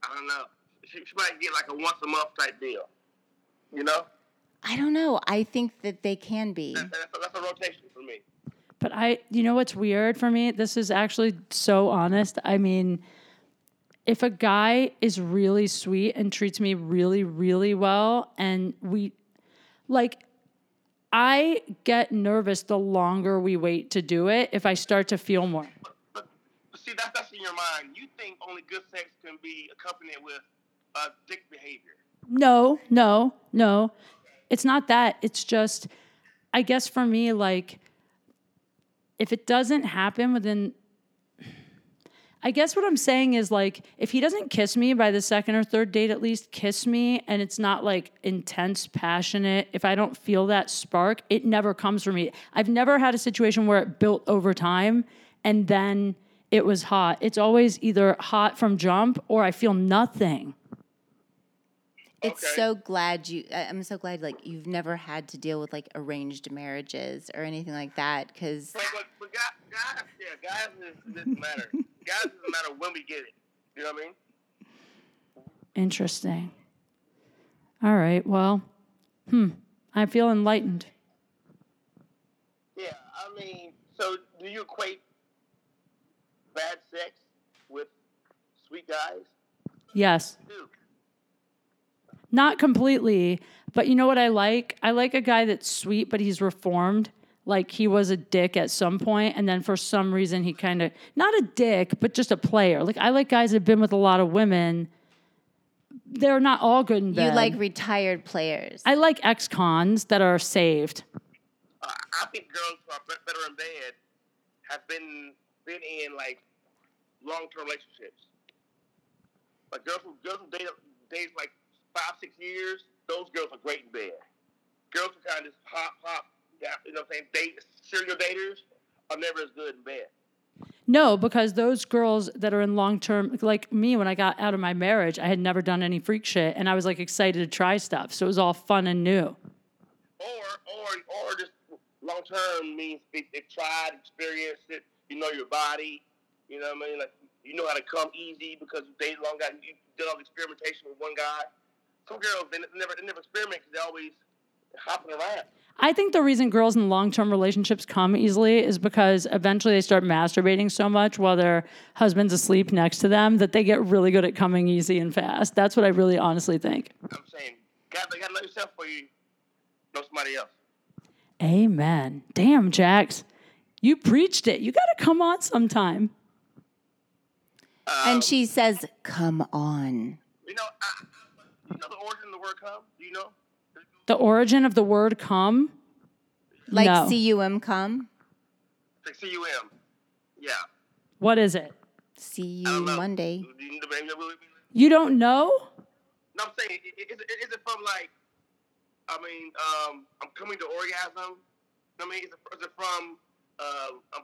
I don't know. She, she might get like a once a month type deal. You know? I don't know. I think that they can be. That, that's, a, that's a rotation for me. But I, you know what's weird for me? This is actually so honest. I mean, if a guy is really sweet and treats me really, really well, and we, like, I get nervous the longer we wait to do it if I start to feel more. But, but see, that's, that's in your mind. You think only good sex can be accompanied with uh, dick behavior. No, no, no. It's not that. It's just, I guess for me, like, if it doesn't happen within, I guess what I'm saying is like if he doesn't kiss me by the second or third date at least kiss me and it's not like intense passionate if I don't feel that spark it never comes for me. I've never had a situation where it built over time and then it was hot. It's always either hot from jump or I feel nothing. It's Okay. so glad you. I- I'm so glad like you've never had to deal with like arranged marriages or anything like that because But, but, but guys, guys, yeah, guys, it doesn't matter. guys, doesn't matter when we get it. You know what I mean? Interesting. All right. Well, hmm. I feel enlightened. Yeah, I mean, so do you equate bad sex with sweet guys? Yes. Dude, Not completely, but you know what I like? I like a guy that's sweet, but he's reformed. Like he was a dick at some point, and then for some reason he kind of not a dick, but just a player. Like I like guys that have been with a lot of women. They're not all good in you like retired players. I like ex-cons that are saved. uh, I think girls who are better in bed have been been in like long term relationships. Like girls who girls who date dates like five six years, those girls are great in bed. Girls who kind of just hop hop, you know what I'm saying? Date serial daters are never as good in bed. No, because those girls that are in long term, like me, when I got out of my marriage, I had never done any freak shit, and I was like excited to try stuff. So it was all fun and new. Or or or just long term means they, they tried, experienced it. You know your body. You know what I mean? Like you know how to come easy because you dated long guy. You did all the experimentation with one guy. Some girls they never they never experiment because they always hopping around. I think the reason girls in long term relationships come easily is because eventually they start masturbating so much while their husband's asleep next to them that they get really good at coming easy and fast. That's what I really honestly think. I'm saying, got to got to know yourself before you know somebody else. Amen. Damn, Jax. You preached it. You got to come on sometime. Uh, and she says, "Come on." You know, I, you know the origin of the word "come." Do you know? The origin of the word come? Like No. C U M come, like C U M. Yeah. What is it? see you. Monday. You know, maybe- maybe- You don't know? No, I'm saying, i- i- is it from like, I mean, um, I'm coming to orgasm. I mean, is it, is it from, um, I'm,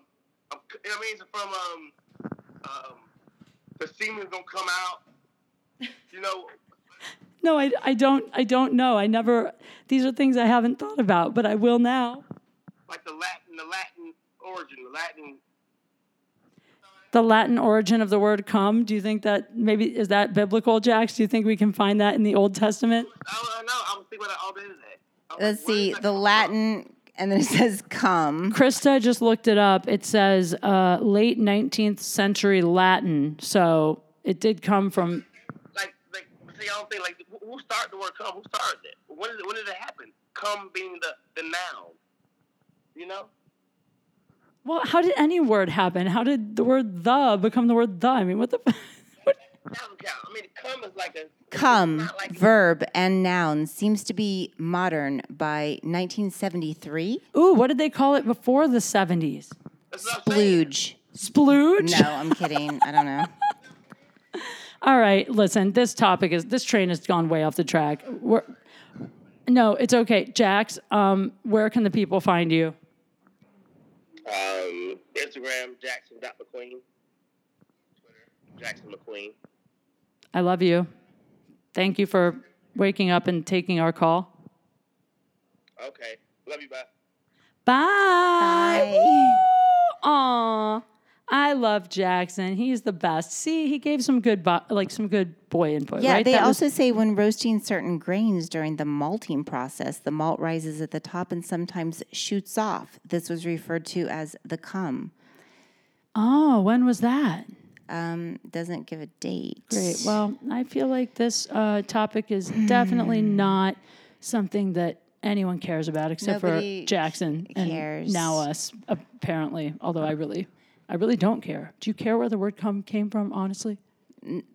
I'm, I mean, is it from, um, um, the semen's gonna come out? You know, No, I, I don't I don't know. I never these are things I haven't thought about, but I will now. like the Latin, the Latin origin, the Latin. The Latin origin of the word come, do you think that maybe is that biblical, Jax? Do you think we can find that in the Old Testament? I don't know. I was thinking about that all day today. Let's like, see the come from? Latin, and then it says "come." Krista just looked it up. It says uh, late 19th century Latin. So it did come from Like, like, see, I don't think like who- who started the word "come"? Who started it? When did it, when did it happen? "Come" being the the noun. You know. Well, how did any word happen? How did the word the become the word the? I mean, what the *laughs* what? That doesn't count. I mean, come is like a Come, like, verb and noun seems to be modern by 1973. Ooh, what did they call it before the 70s? that's what Splooge. Splooge? No, I'm kidding. I don't know. *laughs* All right, listen, this topic is this train has gone way off the track. We're, no, it's okay. Jax, um, where can the people find you? Um, Instagram Jackson.McQueen. Twitter Jackson McQueen. I love you. Thank you for waking up and taking our call. Okay. Love you, bye. Bye. Bye. Aw, I love Jackson. He's the best. See, he gave some good, bo- like some good boy input. Yeah, right? they That was- also say when roasting certain grains during the malting process, the malt rises at the top and sometimes shoots off. This was referred to as the cum. oh, when was that? Um, doesn't give a date. Great. Well, I feel like this uh, topic is definitely not something that anyone cares about except Nobody for Jackson cares. and now us, apparently. Although I really, I really don't care. Do you care where the word "come" came from? Honestly,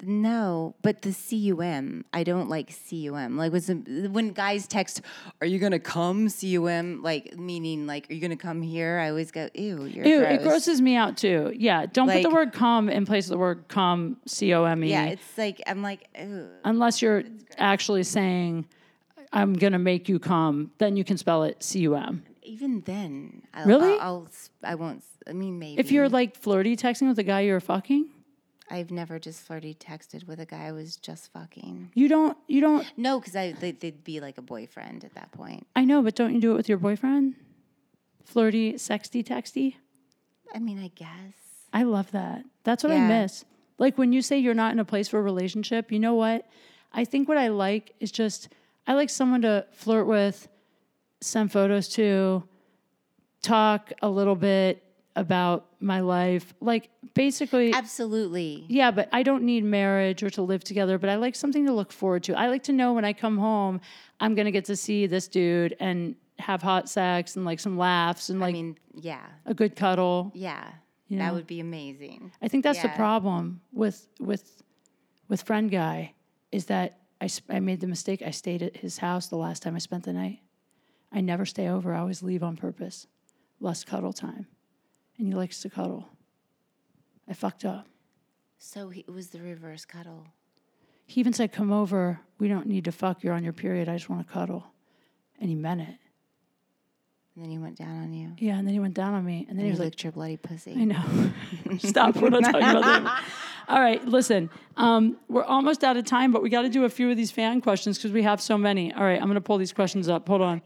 No, but the cum, I don't like cum. Like was when guys text, "Are you gonna come cum?" Like meaning like, "Are you gonna come here?" I always go, "Ew, you're Ew, gross." it grosses me out too. Yeah, don't put the word "come" in place of the word "come" c o m e. Yeah, it's like I'm like, Ew. unless you're actually saying, "I'm gonna make you come," then you can spell it c u m. even then, I'll, Really? I'll, I'll I won't. I mean, maybe If you're like flirty texting with a guy you're fucking, I've never just flirty texted with a guy I was just fucking. you don't, you don't. No, because I they, they'd be like a boyfriend at that point. I know, but don't you do it with your boyfriend? Flirty, sexty, texty. I mean, I guess. I love that. That's what I miss. Like when you say you're not in a place for a relationship, you know what? I think what I like is just I like someone to flirt with, send photos to, talk a little bit about my life. Like basically Absolutely. yeah, but I don't need marriage or to live together, but I like something to look forward to. I like to know when I come home, I'm going to get to see this dude and have hot sex and like some laughs and like I mean, yeah, a good cuddle. yeah. You know? That would be amazing. I think that's the problem with with with friend guy is that I I made the mistake. I stayed at his house the last time I spent the night. I never stay over. I always leave on purpose. Less cuddle time, and he likes to cuddle. I fucked up. So he, it was the reverse cuddle. He even said, "Come over. We don't need to fuck. You're on your period. I just want to cuddle," and he meant it. And then he went down on you. Yeah, and then he went down on me, and then And he he was like, licked your bloody pussy. I know. *laughs* Stop. We're not talking about that. *laughs* All right, listen. Um, we're almost out of time, but we got to do a few of these fan questions because we have so many. All right, I'm going to pull these questions up. Hold on.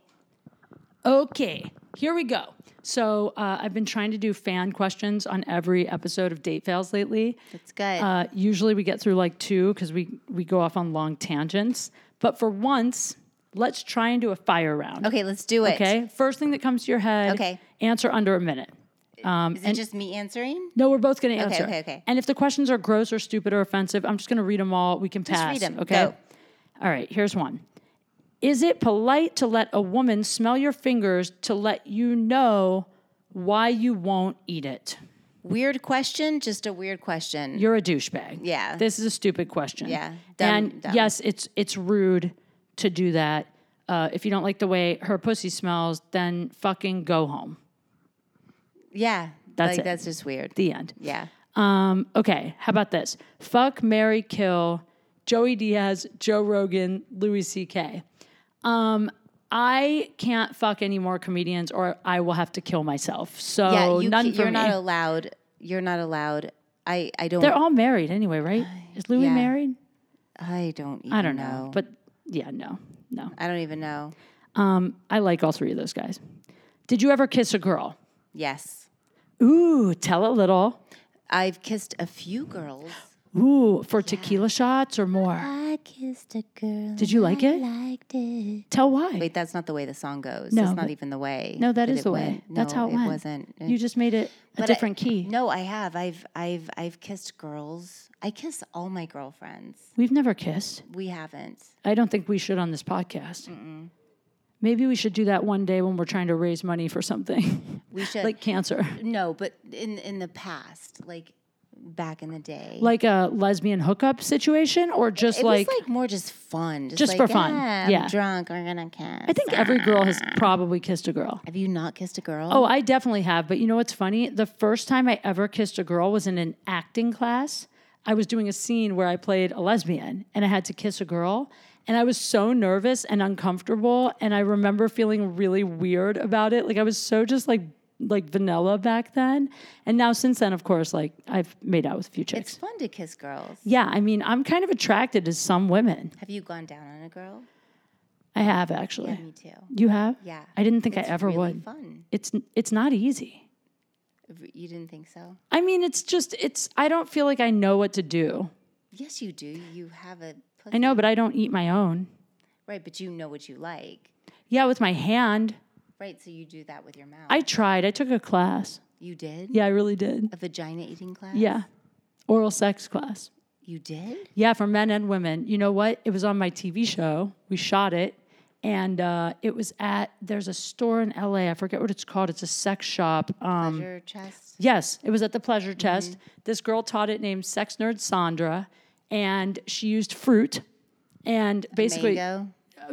Okay, here we go. So uh, I've been trying to do fan questions on every episode of Date Fails lately. That's good. Uh, usually we get through like two because we we go off on long tangents. But for once, let's try and do a fire round. okay, let's do it. Okay. First thing that comes to your head. Okay. Answer under a minute. Um, Is it just me answering? No, we're both going to answer. okay, okay. And if the questions are gross or stupid or offensive, I'm just going to read them all. We can Just pass. read 'em. Okay. Go. All right. Here's one. Is it polite to let a woman smell your fingers to let you know why you won't eat it? Weird question, just a weird question. You're a douchebag. Yeah. This is a stupid question. Yeah. Dumb- and dumb. yes, it's it's rude to do that. Uh, if you don't like the way her pussy smells, then fucking go home. yeah, That's like it. that's just weird. The end. yeah. Um, okay, how about this? Fuck, Mary, kill Joey Diaz, Joe Rogan, Louis C.K. Um, I can't fuck any more comedians, or I will have to kill myself. So yeah, you none you're me. not allowed. You're not allowed. I I don't They're all married anyway, right? *sighs* Is Louis yeah. married? I don't even I don't know, but yeah, no, no. I don't even know. Um, I like all three of those guys. Did you ever kiss a girl? Yes. Ooh, tell a little. I've kissed a few girls. Ooh, for tequila shots or more. I kissed a girl. Did you like it? Liked it. Tell why. Wait, that's not the way the song goes. No, that's not even the way. No, that is it the way. went. That's No, how it went. wasn't. You just made it a But I- different key. No, I have. I've I've I've kissed girls. I kiss all my girlfriends. We've never kissed. We haven't. I don't think we should on this podcast. Maybe we should do that one day when we're trying to raise money for something We *laughs* should like cancer, no, but in in the past, like back in the day, like a lesbian hookup situation, or just it like, was like more just fun, Just like, for fun. "Ah, I'm Yeah. drunk. We're gonna kiss. I think every girl has probably kissed a girl. Have you not kissed a girl? Oh, I definitely have. But you know what's funny? The first time I ever kissed a girl was in an acting class. I was doing a scene where I played a lesbian and I had to kiss a girl. And I was so nervous and uncomfortable. And I remember feeling really weird about it. Like I was so just like like vanilla back then. And now since then, of course, like I've made out with a few chicks. it's fun to kiss girls. yeah, I mean, I'm kind of attracted to some women. Have you gone down on a girl? I have actually. Yeah, me too. You have? Yeah. I didn't think It's I ever really would. Fun. It's it's not easy. You didn't think so? I mean, it's just it's I don't feel like I know what to do. Yes, you do. You have a. Pussy. I know, but I don't eat my own. Right, but you know what you like. Yeah, with my hand. Right, so you do that with your mouth. I tried. I took a class. you did Yeah, I really did. a vagina eating class. Yeah. Oral sex class. you did. Yeah, for men and women. You know what? It was on my TV show. We shot it. And uh, it was at, there's a store in LA. I forget what it's called. It's a sex shop. Um, Pleasure chest. Yes, it was at the Pleasure Mm-hmm. Chest. This girl taught it named Sex Nerd Sandra. and she used fruit and basically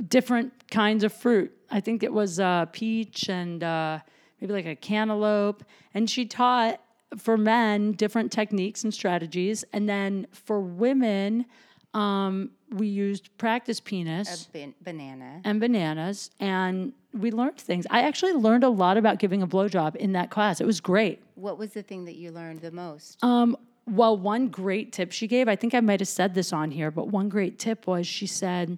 different kinds of fruit. I think it was uh, peach and uh, maybe like a cantaloupe. And she taught for men different techniques and strategies. And then for women, um, we used practice penis Ban- banana. and bananas. And we learned things. I actually learned a lot about giving a blowjob in that class. It was great. What was the thing that you learned the most? Um, well, one great tip she gave, I think I might have said this on here, but one great tip was she said,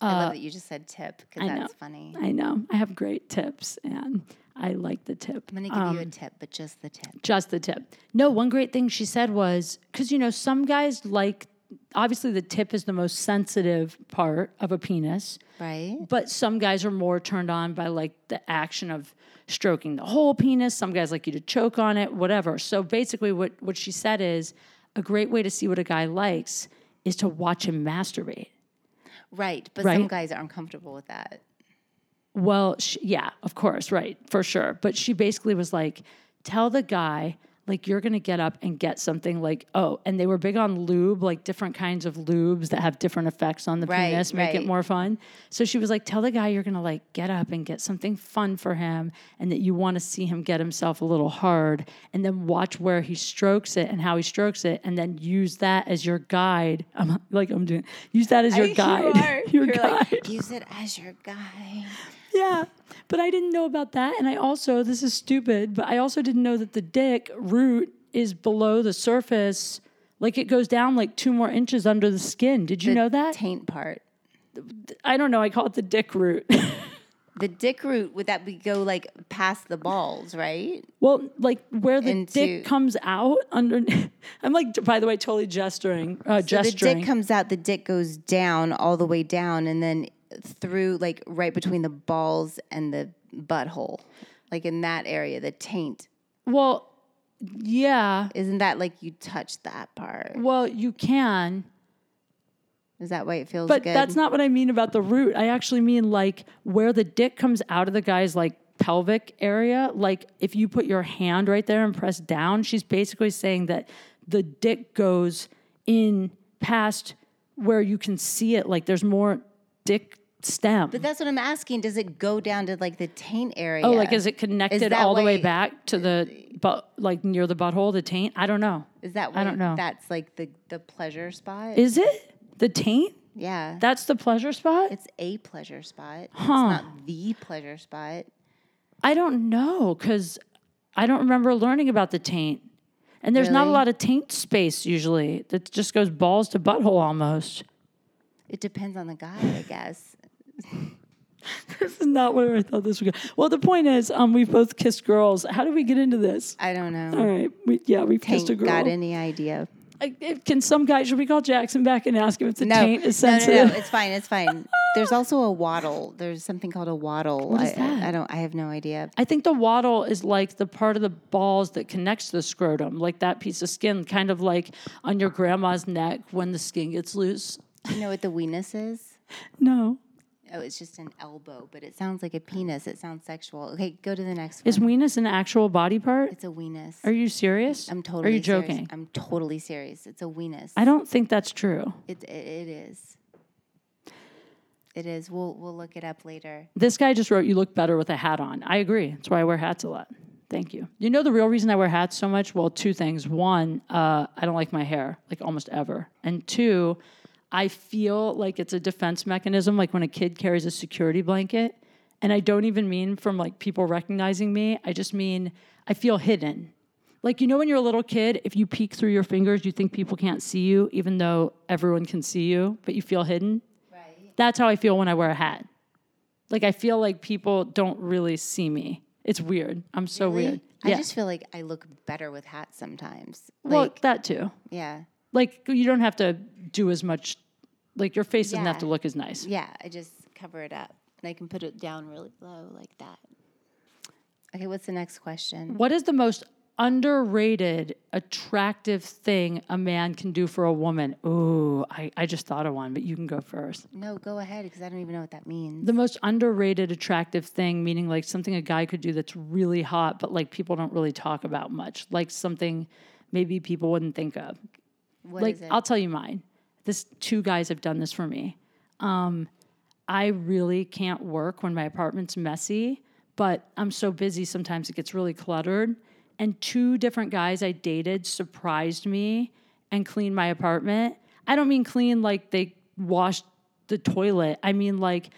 I love that you just said tip because uh, I know. that's funny. I know I have great tips and I like the tip. I'm gonna give Um, you a tip, but just the tip. just the tip. No, one great thing she said was because you know some guys like obviously the tip is the most sensitive part of a penis, Right? but some guys are more turned on by like the action of stroking the whole penis. Some guys like you to choke on it, whatever. So basically, what what she said is a great way to see what a guy likes is to watch him masturbate. Right. But some guys aren't comfortable with that. Well, sh yeah, of course, right, for sure. But she basically was like, tell the guy, like, you're gonna get up and get something like, oh, and they were big on lube, like different kinds of lubes that have different effects on the Right, penis, make it more fun. So she was like, tell the guy you're gonna like get up and get something fun for him and that you wanna see him get himself a little hard and then watch where he strokes it and how he strokes it and then use that as your guide. I'm like, I'm doing, use that as your guide. *laughs* your You're guide. like, use it as your guide. Yeah. But I didn't know about that. And I also, this is stupid, but I also didn't know that the dick root is below the surface. Like it goes down like two more inches under the skin. Did you know that? Taint part. I don't know. I call it the dick root. *laughs* The dick root would that be go like past the balls, right? well, like where the Into- dick comes out under. *laughs* I'm like, by the way, totally gesturing. Uh, So the dick comes out, the dick goes down all the way down, and then through like right between the balls and the butthole, like in that area, the taint. well, yeah. Isn't that like you touch that part? Well, you can. Is that why it feels But good? that's not what I mean about the root. I actually mean like where the dick comes out of the guy's like pelvic area. Like if you put your hand right there and press down, she's basically saying that the dick goes in past where you can see it. Like there's more dick stem. But that's what I'm asking. Does it go down to like the taint area? oh, like is it connected that all the way back to the but like near the butthole, the taint? I don't know. Is that I don't know. that's like the the pleasure spot? Is it the taint? yeah. That's the pleasure spot? it's a pleasure spot. Huh. It's not the pleasure spot. I don't know because I don't remember learning about the taint. And there's not a lot of taint space usually. That just goes balls to butthole almost. It depends on the guy, I guess. *laughs* This is not where I thought this would go. Well, the point is, um, we've both kissed girls. How did we get into this? I don't know. All right, we, yeah, we've kissed a girl. got any idea? I- if- can some guy? Should we call Jackson back and ask him if the No, taint is no, no, no. It's fine. It's fine. *laughs* There's also a waddle. There's something called a waddle. What is I, I- that? I don't. I have no idea. I think the waddle is like the part of the balls that connects the scrotum, like that piece of skin, kind of like on your grandma's neck when the skin gets loose. Do you know what the weenus is? *laughs* No, Oh, it's just an elbow, but it sounds like a penis. It sounds sexual. Okay, go to the next one. is weenus an actual body part? It's a weenus. Are you serious? I'm totally. Are you serious. joking? I'm totally serious. It's a weenus. I don't think that's true. It, it, it is. It is. We'll we'll look it up later. This guy just wrote, "You look better with a hat on." I agree. That's why I wear hats a lot. Thank you. You know the real reason I wear hats so much? Well, two things. One, uh, I don't like my hair, like almost ever. And two, I feel like it's a defense mechanism, like when a kid carries a security blanket. And I don't even mean from like people recognizing me. I just mean I feel hidden. Like you know when you're a little kid, if you peek through your fingers, you think people can't see you, even though everyone can see you, but you feel hidden. Right. That's how I feel when I wear a hat. Like I feel like people don't really see me. It's weird. I'm so weird. I Yeah. just feel like I look better with hats sometimes. well, Like, that too. yeah, Like you don't have to do as much. Like your face doesn't have Yeah. to look as nice. yeah. I just cover it up, and I can put it down really low like that. Okay, what's the next question? What is the most underrated, attractive thing a man can do for a woman? Ooh, I, I just thought of one, but you can go first. No, go ahead because I don't even know what that means. The most underrated, attractive thing, meaning like something a guy could do that's really hot, but like people don't really talk about much. Like something maybe people wouldn't think of. What like is it? I'll tell you mine. this two guys have done this for me. Um, I really can't work when my apartment's messy, but I'm so busy sometimes it gets really cluttered. And two different guys I dated surprised me and cleaned my apartment. I don't mean clean like they washed the toilet. I mean like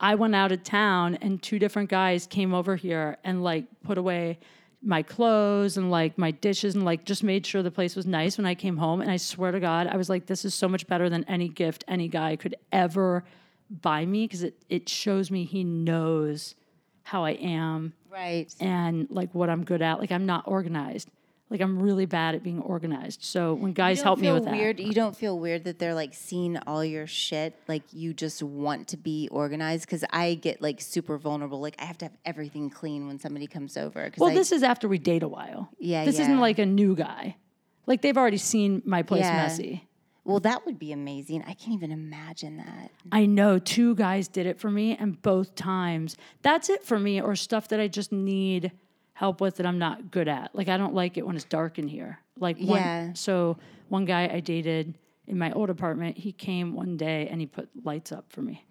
I went out of town and two different guys came over here and like put away my clothes and like my dishes and like just made sure the place was nice when I came home. And I swear to God, I was like, this is so much better than any gift any guy could ever buy me because it, it shows me he knows how I am Right. and like what I'm good at. Like I'm not organized. Like I'm really bad at being organized. So when guys help me with that, weird. You don't feel weird that they're like seeing all your shit. Like you just want to be organized. Because I get like super vulnerable. Like I have to have everything clean when somebody comes over. well, I, this is after we date a while. Yeah, this yeah. isn't like a new guy. Like they've already seen my place Yeah. messy. well, that would be amazing. I can't even imagine that. I know two guys did it for me, and both times that's it for me, or stuff that I just need help with that I'm not good at. Like I don't like it when it's dark in here. Like one, Yeah. So one guy I dated in my old apartment, he came one day and he put lights up for me.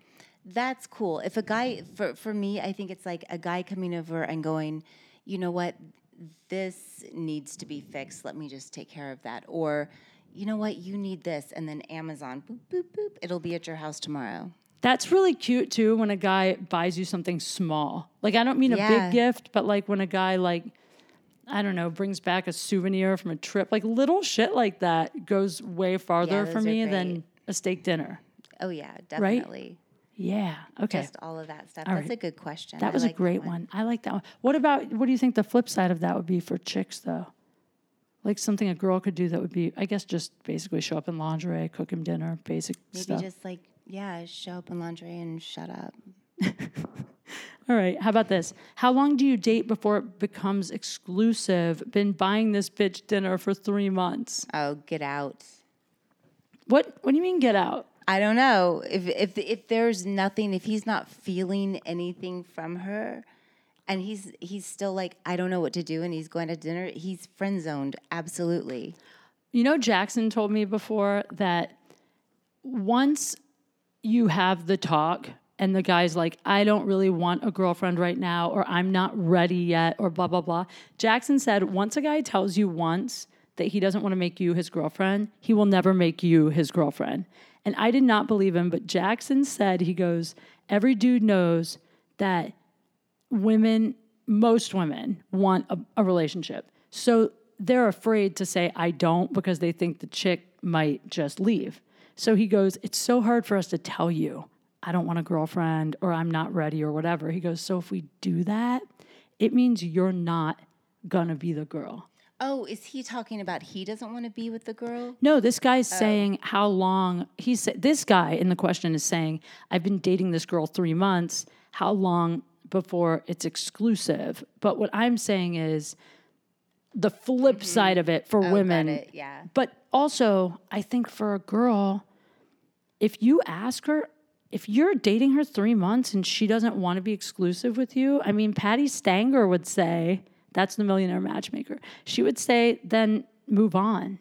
That's cool. If a guy, for, for me, I think it's like a guy coming over and going, you know what, this needs to be fixed. Let me just take care of that. Or, you know what, you need this. And then Amazon, boop, boop, boop, it'll be at your house tomorrow. That's really cute too when a guy buys you something small. Like I don't mean a Yeah. big gift, but like when a guy like I don't know, brings back a souvenir from a trip. Like little shit like that goes way farther for me than a steak dinner. Oh, yeah, definitely. Right? Yeah. Okay. Just all of that stuff. All That's right. a good question. that was like a great one. I like that one. What about what do you think the flip side of that would be for chicks though? Like something a girl could do that would be, I guess, just basically show up in lingerie, cook him dinner, basic Maybe stuff. just like, yeah, show up in lingerie and shut up. *laughs* All right. How about this? How long do you date before it becomes exclusive? Been buying this bitch dinner for three months. Oh, get out. What? What do you mean get out? I don't know if if if there's nothing, if he's not feeling anything from her, and he's he's still like I don't know what to do, and he's going to dinner, he's friend zoned. Absolutely. You know, Jackson told me before that once you have the talk and the guy's like, I don't really want a girlfriend right now, or I'm not ready yet, or blah, blah, blah. Jackson said, once a guy tells you once that he doesn't want to make you his girlfriend, he will never make you his girlfriend. And I did not believe him, but Jackson said, he goes, every dude knows that women, most women, want a, a relationship. So they're afraid to say, I don't, because they think the chick might just leave. So he goes, It's so hard for us to tell you, I don't want a girlfriend or I'm not ready or whatever. He goes, So if we do that, it means you're not gonna be the girl. Oh, is he talking about he doesn't want to be with the girl? No, this guy's oh. saying how long he said this guy in the question is saying, I've been dating this girl three months. How long before it's exclusive? But what I'm saying is the flip mm-hmm. side of it for Oh, women. it, yeah. But also, I think for a girl, if you ask her, if you're dating her three months and she doesn't want to be exclusive with you, I mean, Patti Stanger would say, that's the millionaire matchmaker. She would say, then move on.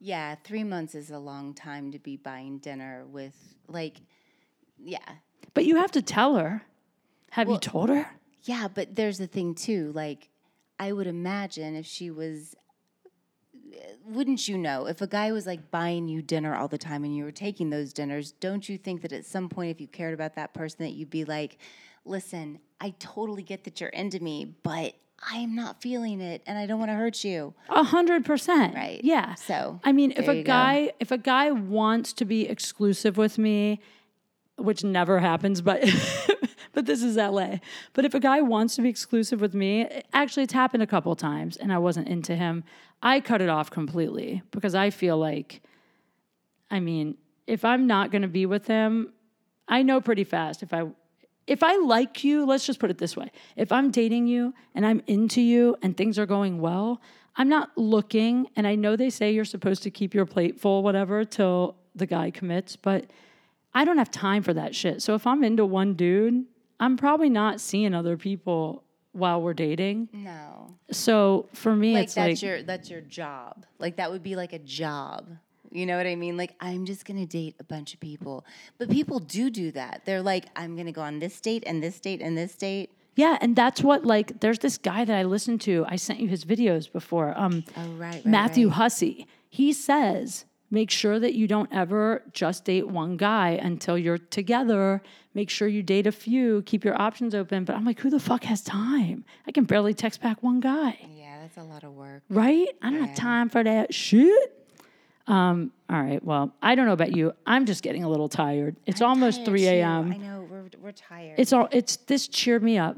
Yeah, three months is a long time to be buying dinner with like, yeah, But you have to tell her. Have you told her? Yeah, but there's the thing too. Like, I would imagine if she was, wouldn't you know, if a guy was like buying you dinner all the time and you were taking those dinners, don't you think that at some point, if you cared about that person, that you'd be like, listen, I totally get that you're into me, but I am not feeling it and I don't want to hurt you. A hundred percent. Right. Yeah. So, I mean, if a you go. guy if a guy wants to be exclusive with me, which never happens, but *laughs* but this is LA. But if a guy wants to be exclusive with me, actually it's happened a couple times and I wasn't into him. I cut it off completely because I feel like I mean, if I'm not going to be with him, I know pretty fast if I if I like you, let's just put it this way. If I'm dating you and I'm into you and things are going well, I'm not looking and I know they say you're supposed to keep your plate full whatever till the guy commits, but I don't have time for that shit. So if I'm into one dude, I'm probably not seeing other people while we're dating. no. So for me Like, it's that's like your that's your job. Like that would be like a job. You know what I mean? Like, I'm just to date a bunch of people. But people do do that. They're like, I'm to go on this date and this date and this date. Yeah, and that's what like there's this guy that I listened to. I sent you his videos before. Um Oh, right. right Matthew right. Hussey. He says, make sure that you don't ever just date one guy until you're together. Make sure you date a few, keep your options open. But I'm like, who the fuck has time? I can barely text back one guy, Yeah, that's a lot of work. right? I don't have time for that shit. Um, all right. Well, I don't know about you. I'm just getting a little tired. It's almost Tired 3 a.m. I know. We're, we're tired. It's all it's this cheered me up.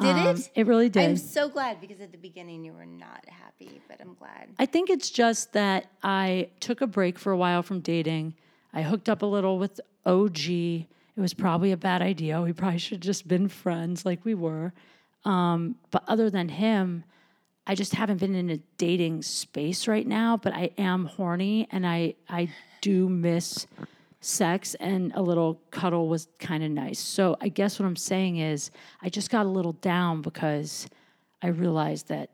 Did Um, it? It really did. I'm so glad because at the beginning you were not happy, but I'm glad. I think it's just that I took a break for a while from dating. I hooked up a little with OG. It was probably a bad idea. We probably should have just been friends like we were. Um, but other than him, I just haven't been in a dating space right now. But I am horny and I I do miss sex and a little cuddle was kind of nice. So I guess what I'm saying is I just got a little down because I realized that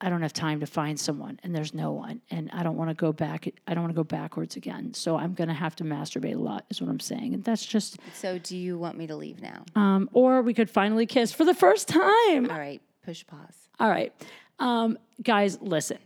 I don't have time to find someone and there's no one and I don't want to go back I don't want to go backwards again. So I'm going to have to masturbate a lot is what I'm saying. And that's just So, do you want me to leave now? um or we could finally kiss for the first time. All right, push pause. All right. Um, guys, listen.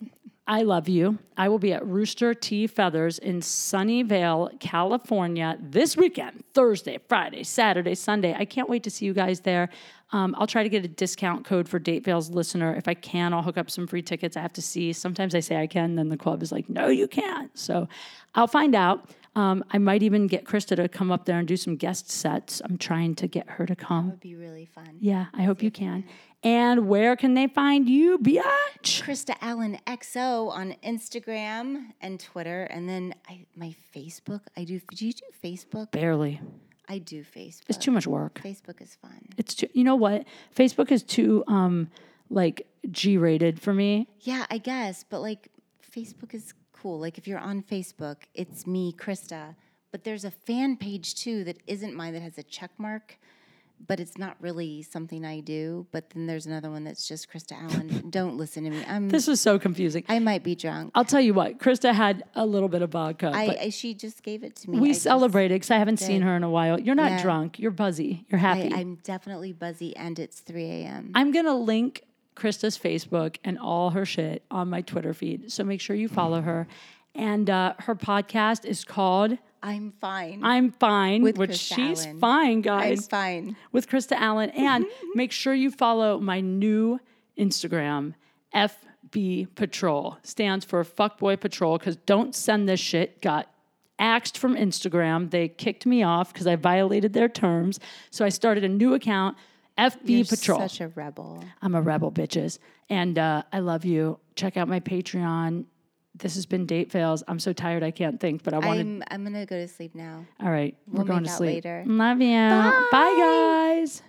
I love you. I will be at Rooster T. Feathers in Sunnyvale, California this weekend Thursday, Friday, Saturday, Sunday. I can't wait to see you guys there. Um, I'll try to get a discount code for Date Fails listener. If I can, I'll hook up some free tickets. I have to see. Sometimes I say I can, then the club is like, no, you can't. So I'll find out. Um, I might even get Krista to come up there and do some guest sets. I'm trying to get her to come. That would be really fun. Yeah, I hope you can. And where can they find you, biatch? Krista Allen XO on Instagram and Twitter, and then I, my Facebook. I do. Do you do Facebook? Barely. I do Facebook. It's too much work. Facebook is fun. It's too, you know what? Facebook is too um like G rated for me. Yeah, I guess, but like Facebook is cool. Like if you're on Facebook, it's me, Krista, but there's a fan page too that isn't mine that has a check mark, but it's not really something I do. But then there's another one that's just Krista Allen. *laughs* Don't listen to me. I'm This is so confusing. I might be drunk. I'll tell you what, Krista had a little bit of vodka, I, I she just gave it to me. we I celebrated because I haven't seen her in a while. You're not Yeah. drunk. You're buzzy. You're happy. I, I'm definitely buzzy, and it's 3 a.m. I'm going to link Krista's Facebook and all her shit on my Twitter feed. So make sure you follow her. And uh, her podcast is called I'm fine. I'm Fine, With which Krista she's Allen. fine, guys. I'm fine. with Krista Allen. And *laughs* make sure you follow my new Instagram, FB Patrol. Stands for Fuckboy Patrol, because don't send this shit. Got axed from Instagram. They kicked me off because I violated their terms. So I started a new account, FB You're Patrol. such a rebel. I'm a rebel, bitches. And uh, I love you. Check out my Patreon. This has been Date Fails. I'm so tired I can't think, but I wanted. I'm I'm gonna go to sleep now. All right, we're We'll going make to sleep. later. Love you. Bye, guys.